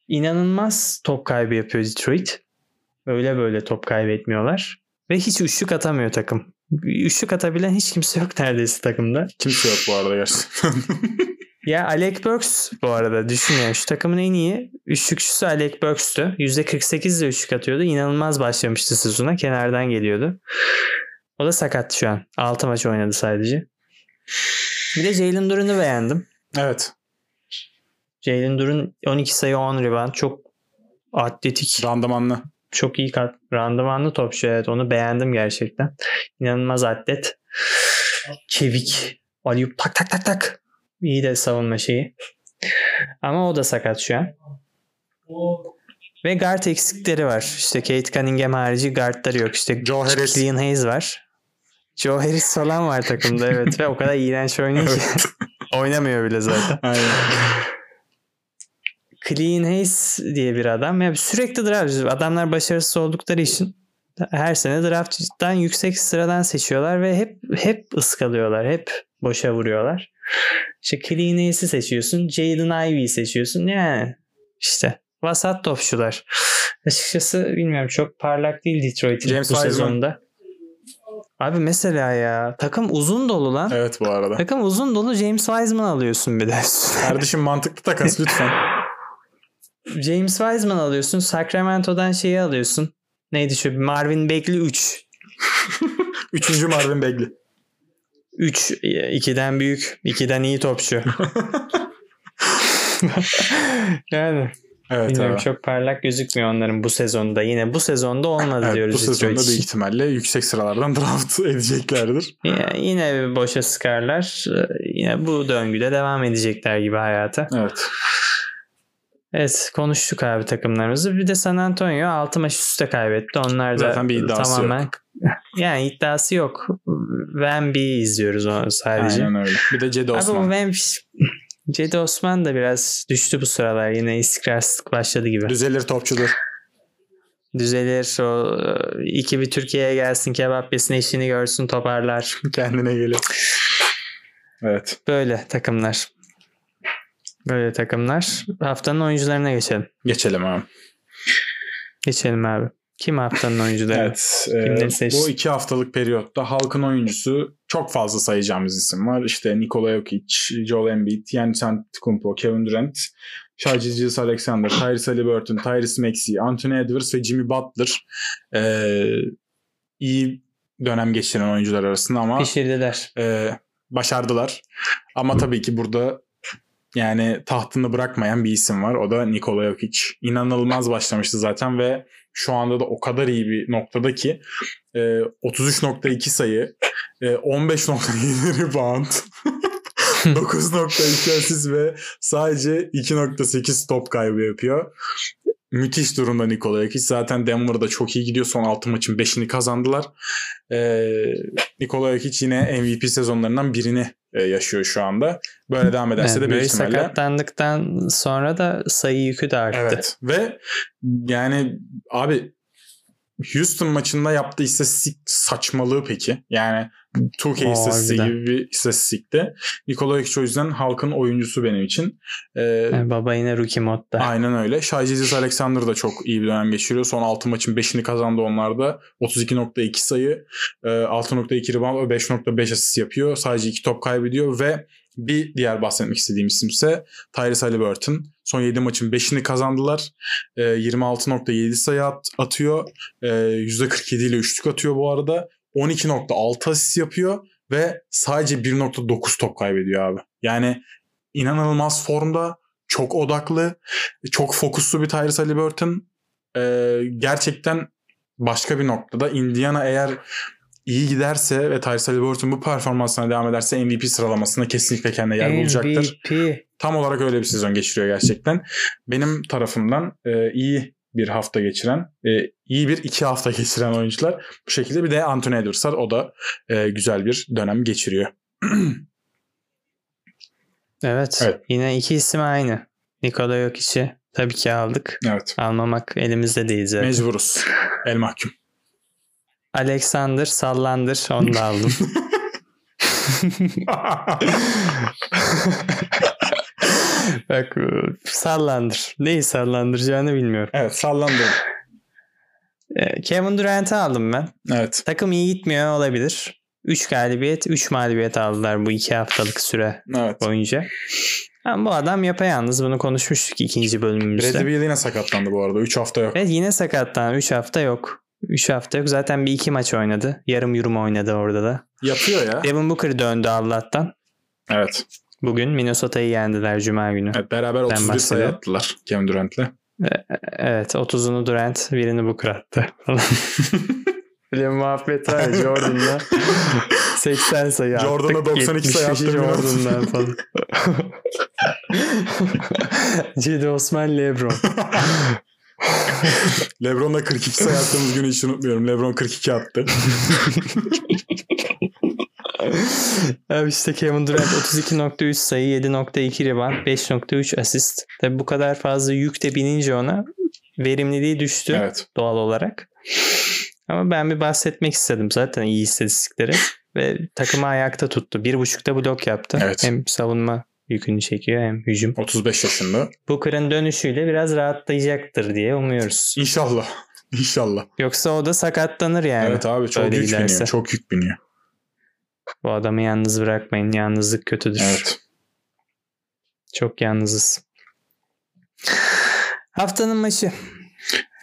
İnanılmaz top kaybı yapıyor Detroit. Öyle böyle top kaybetmiyorlar. Ve hiç üçlük atamıyor takım. Üçlük atabilen hiç kimse yok neredeyse takımda. Kimse yok bu arada gerçekten. [laughs] Ya Alec Burks bu arada düşünüyorum. Şu takımın en iyi üçlükçüsü Alec Burks'tü. %48 ile üçlük atıyordu. İnanılmaz başlamıştı sezona. Kenardan geliyordu. O da sakat şu an. 6 maç oynadı sadece. Bir de Jalen Duran'ı beğendim. evet. Jalen Duran 12 sayı 10 rebound. Çok atletik. Randımanlı. Çok iyi kat, randımanlı topçu. Evet onu beğendim gerçekten. İnanılmaz atlet. Çevik. Aliyup tak tak tak tak. İyi de savunma şeyi. Ama o da sakat şu an. Ve guard eksikleri var. İşte Kate Cunningham harici guardları yok. İşte Joe Harris. Killian Hayes var. Joe Harris falan var takımda evet. Ve o kadar iğrenç oynuyor ki. Oynamıyor bile zaten. Aynen. Clean Hayes diye bir adam. Yani sürekli draft. Adamlar başarısız oldukları için her sene drafttan yüksek sıradan seçiyorlar ve hep hep ıskalıyorlar. Hep boşa vuruyorlar. İşte Hayes'i seçiyorsun. Jaden Ivey'i seçiyorsun. Yani işte vasat topçular. Açıkçası bilmiyorum çok parlak değil Detroit'in James bu Wiseman. sezonda. Abi mesela ya takım uzun dolu lan. Evet bu arada. Takım uzun dolu James Wiseman alıyorsun bir de. Kardeşim mantıklı takas lütfen. [laughs] James Wiseman alıyorsun. Sacramento'dan şeyi alıyorsun. Neydi şu Marvin Bagley 3. [laughs] Üçüncü Marvin Bagley. 3 2'den büyük, 2'den iyi topçu. [laughs] yani Evet bilmiyorum çok parlak gözükmüyor onların bu sezonda. Yine bu sezonda olmadı Evet, diyoruz bu sezonda Detroit büyük için. ihtimalle yüksek sıralardan [laughs] draft edeceklerdir. Yine, yine boşa sıkarlar. Yine bu döngüde devam edecekler gibi hayata. Evet. Evet konuştuk abi takımlarımızı. Bir de San Antonio 6 maç üstte kaybetti. Onlar da Zaten bir iddiası tamamen [laughs] yani iddiası yok. Wemby'yi izliyoruz onu sadece. Aynen öyle. Bir de Cedi Abi Osman. Wemby Cedi Osman da biraz düştü bu sıralar. Yine istikrarsızlık başladı gibi. Düzelir topçudur. Düzelir. O iki bir Türkiye'ye gelsin kebap yesin eşini görsün toparlar. Kendine gelir. Evet. Böyle takımlar. Böyle takımlar. Haftanın oyuncularına geçelim. Geçelim abi. Geçelim abi. Kim haftanın oyuncuları? Evet. e, seçtin? bu iki haftalık periyotta halkın oyuncusu çok fazla sayacağımız isim var. İşte Nikola Jokic, Joel Embiid, Giannis Antetokounmpo, Kevin Durant, Shai Gilgeous Alexander, Tyrese Haliburton, Tyrese Maxey, Anthony Edwards ve Jimmy Butler. E, iyi dönem geçiren oyuncular arasında ama Pişirdiler. e, başardılar. Ama tabii ki burada yani tahtını bırakmayan bir isim var. O da Nikola Jokic. İnanılmaz başlamıştı zaten ve şu anda da o kadar iyi bir noktada ki e, 33.2 sayı, e, 15.7 rebound, [laughs] 9.2 asist ve sadece 2.8 top kaybı yapıyor. Müthiş durumda Nikola Jokic. Zaten Denver'da çok iyi gidiyor. Son 6 maçın 5'ini kazandılar. Ee, Nikola Jokic yine MVP sezonlarından birini e, yaşıyor şu anda. Böyle devam ederse de büyük ihtimalle. sakatlandıktan sonra da sayı yükü de arttı. Evet ve yani abi Houston maçında yaptığı istatistik saçmalığı peki. Yani 2K Aa, istatistiği gibi bir istatistikte. Nikola Jokic o yüzden halkın oyuncusu benim için. Ee, Yani baba yine rookie modda. Aynen öyle. Shai Gilgeous Alexander da çok iyi bir dönem geçiriyor. Son 6 maçın 5'ini kazandı onlarda. 32.2 sayı, e, 6.2 rebound ve 5.5 asist yapıyor. Sadece 2 top kaybediyor ve bir diğer bahsetmek istediğim isim ise Tyrese Halliburton. Son 7 maçın 5'ini kazandılar. E, 26.7 sayı at- atıyor. E, %47 ile üçlük atıyor bu arada. 12.6 asist yapıyor ve sadece 1.9 top kaybediyor abi. Yani inanılmaz formda, çok odaklı, çok fokuslu bir Tyrese Halliburton. Ee, gerçekten başka bir noktada. Indiana eğer iyi giderse ve Tyrese Halliburton bu performansına devam ederse MVP sıralamasında kesinlikle kendine yer bulacaktır. MVP. Tam olarak öyle bir sezon geçiriyor gerçekten. Benim tarafımdan e, iyi bir hafta geçiren, e, iyi bir iki hafta [laughs] geçiren oyuncular. Bu şekilde bir de Anthony Edwards var. O da e, güzel bir dönem geçiriyor. [clears throat] Evet. Evet. Yine iki isim aynı. Nikola Jokic'i tabii ki aldık. Evet. Almamak elimizde değil zaten. Mecburuz. El mahkum. Alexander sallandır onu da aldım. [laughs] [laughs] Bak sallandır. Neyi sallandıracağını bilmiyorum. evet sallandı. Ee, Kevin Durant'ı aldım ben. Evet. Takım iyi gitmiyor olabilir. 3 galibiyet, 3 mağlubiyet aldılar bu 2 haftalık süre Evet. boyunca. Ama bu adam yapayalnız. Bunu konuşmuştuk ikinci bölümümüzde. Bradley Beal yine sakatlandı bu arada. 3 hafta yok. Evet yine sakattan 3 hafta yok. 3 hafta yok. Zaten bir iki maç oynadı. Yarım yürüme oynadı orada da. Yatıyor ya. Devin Booker döndü Allah'tan. Evet. Bugün Minnesota'yı yendiler Cuma günü. evet beraber 31 sayı attılar Kevin Durant'le. Evet 30'unu Durant birini Booker attı. [laughs] falan. De muhabbet var [laughs] Jordan'la 80 sayı attık. Jordan'a 92 sayı 75'i attı. Jordan'dan [laughs] falan. Cedi Osman Lebron. Lebron'la 42 sayı attığımız günü hiç unutmuyorum. Lebron 42 attı. Abi işte Kevin Durant 32.3 sayı, 7.2 rebound, 5.3 asist. Tabi bu kadar fazla yük de binince ona verimliliği düştü evet. doğal olarak. Ama ben bir bahsetmek istedim zaten iyi istatistikleri. Ve takımı ayakta tuttu. Bir buçukta blok yaptı. Evet. Hem savunma yükünü çekiyor hem hücum. 35 yaşında. Booker'ın dönüşüyle biraz rahatlayacaktır diye umuyoruz. İnşallah. İnşallah. Yoksa o da sakatlanır yani. evet abi çok öyle yük giderse. biniyor. Çok yük biniyor. Bu adamı yalnız bırakmayın. Yalnızlık kötüdür. Evet. Çok yalnızız. Haftanın maçı.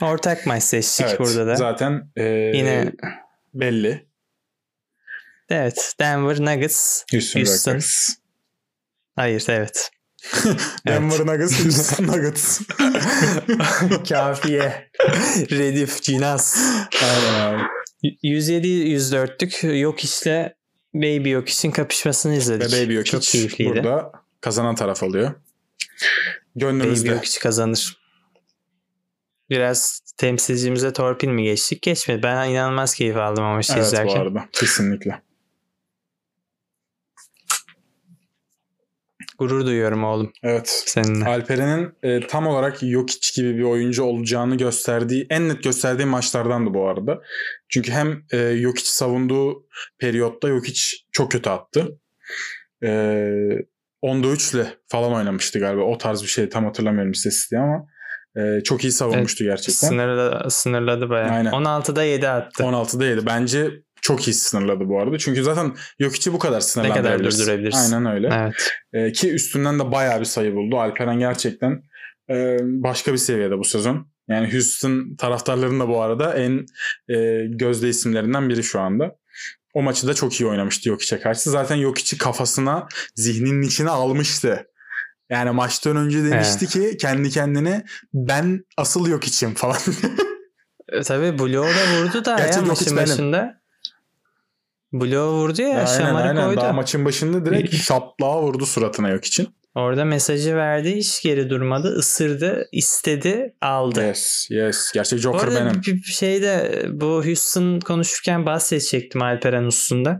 Ortak maç seçtik evet. burada da. Zaten e, Yine belli. evet Denver Nuggets. Houston, Houston. Hayır evet. [laughs] Denver Nuggets, Houston Nuggets. [laughs] Kafiye. Redif, Cinas. Aynen abi. 107-104'lük yok işte Baby yok için kapışmasını Ve izledik. Baby Çok Jokic keyifliydi. burada kazanan taraf oluyor. Baby Gönlümüzde. yok hiç kazanır. Biraz temsilcimize torpil mi geçtik? Geçmedi. Ben inanılmaz keyif aldım ama maçı Evet bu izlerken. arada. Kesinlikle. Gurur duyuyorum oğlum Evet. seninle. Alperen'in e, tam olarak Jokic gibi bir oyuncu olacağını gösterdiği, en net gösterdiği maçlardandı bu arada. Çünkü hem e, Jokic savunduğu periyotta Jokic çok kötü attı. E, 10'da 3 ile falan oynamıştı galiba. O tarz bir şey tam hatırlamıyorum istatistiği ama e, çok iyi savunmuştu gerçekten. Sınırla, sınırladı bayağı. Aynen. 16'da 7 attı. 16'daydı. Bence çok iyi sınırladı bu arada. Çünkü zaten Jokic'i bu kadar sınırlandırabilirsin. durdurabilirsin. Aynen öyle. Evet. Ee, ki üstünden de bayağı bir sayı buldu. Alperen gerçekten e, başka bir seviyede bu sezon. Yani Houston taraftarlarının da bu arada en e, gözde isimlerinden biri şu anda. O maçı da çok iyi oynamıştı Jokic'e karşı. Zaten Jokic'i kafasına, zihninin içine almıştı. Yani maçtan önce demişti ki kendi kendine ben asıl Jokic'im falan. [laughs] E, tabii Blow da vurdu da Gerçi ya maçın başında. Blow vurdu ya aynen aynen. koydu. Daha maçın başında direkt şaplığa vurdu suratına Jokic'in. Orada mesajı verdi hiç geri durmadı. ısırdı, istedi, aldı. Yes, yes. Gerçek Bu Joker arada benim. bir şeyde bu Houston konuşurken bahsedecektim Alperen Uslu'nda.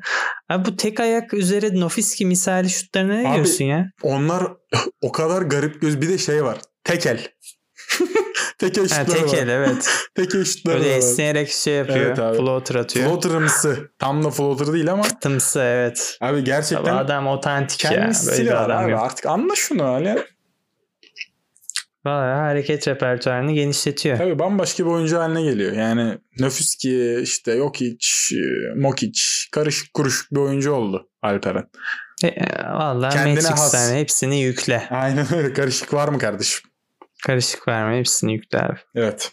Abi bu tek ayak üzeri Nofiski misali şutlarına ne Abi, diyorsun ya? Onlar [laughs] o kadar garip göz. Bir de şey var. Tekel. [laughs] Teke Ha, eşitler tek var. el evet. [laughs] Teke eşitler Böyle var. esneyerek şey yapıyor. Evet abi. floater atıyor. Floater'ımsı. Tam da floater değil ama Tımsı evet. abi Abi gerçekten adam otantik ya. Böyle bir var adam abi. yok. Artık anla şunu hani. Valla hareket repertuarını genişletiyor. Tabii bambaşka bir oyuncu haline geliyor. Yani Nöfüski, işte Jokic, Mokic karışık kuruşuk bir oyuncu oldu Alperen. E, Valla Kendine has. hepsini yükle. Aynen öyle. Karışık var mı kardeşim? Karışık verme hepsini yükle abi. Evet.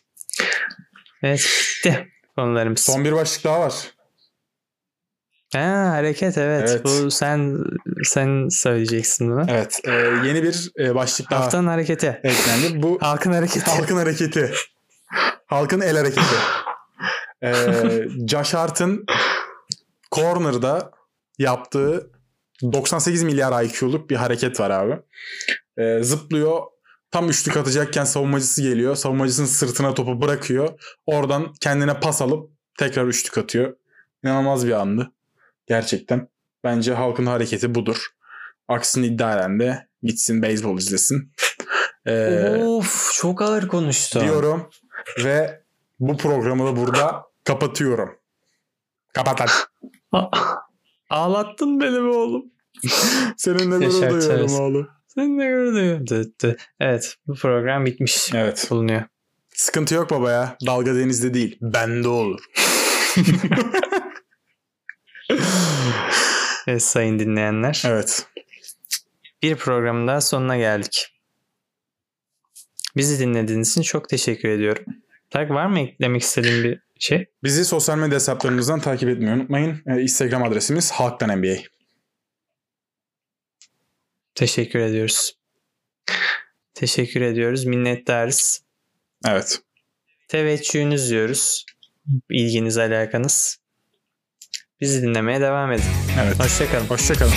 Evet bitti konularımız. Son bir başlık daha var. Ha, hareket evet. Evet. Bu sen sen söyleyeceksin bunu. Evet. e, yeni bir e, başlık daha Haftanın hareketi. eklendi. Bu Halkın hareketi. halkın hareketi. Halkın el hareketi. E, Josh Hart'ın corner'da yaptığı 98 milyar IQ'luk bir hareket var abi. E, zıplıyor. Tam üçlük atacakken savunmacısı geliyor. Savunmacısının sırtına topu bırakıyor. Oradan kendine pas alıp tekrar üçlük atıyor. İnanılmaz bir andı. Gerçekten. Bence halkın hareketi budur. Aksini iddialen de gitsin beyzbol izlesin. [laughs] Ee, of çok ağır konuştu. diyorum ve bu programı da burada kapatıyorum. Kapat hadi. [laughs] A- Ağlattın beni be oğlum. Seninle gurur duyuyorum oğlum. [laughs] Evet bu program bitmiş Evet. bulunuyor. Sıkıntı yok baba ya. Dalga denizde değil. Bende olur. [laughs] Evet sayın dinleyenler. Evet. Bir programın daha sonuna geldik. Bizi dinlediğiniz için çok teşekkür ediyorum. Tak var mı eklemek istediğin bir şey? Bizi sosyal medya hesaplarımızdan takip etmeyi unutmayın. Ee, Instagram adresimiz halktan NBA. Teşekkür ediyoruz. Teşekkür ediyoruz. Minnettarız. Evet. Teveccühünüz diyoruz. İlginiz, alakanız. Bizi dinlemeye devam edin. Evet. Hoşçakalın. Hoşçakalın.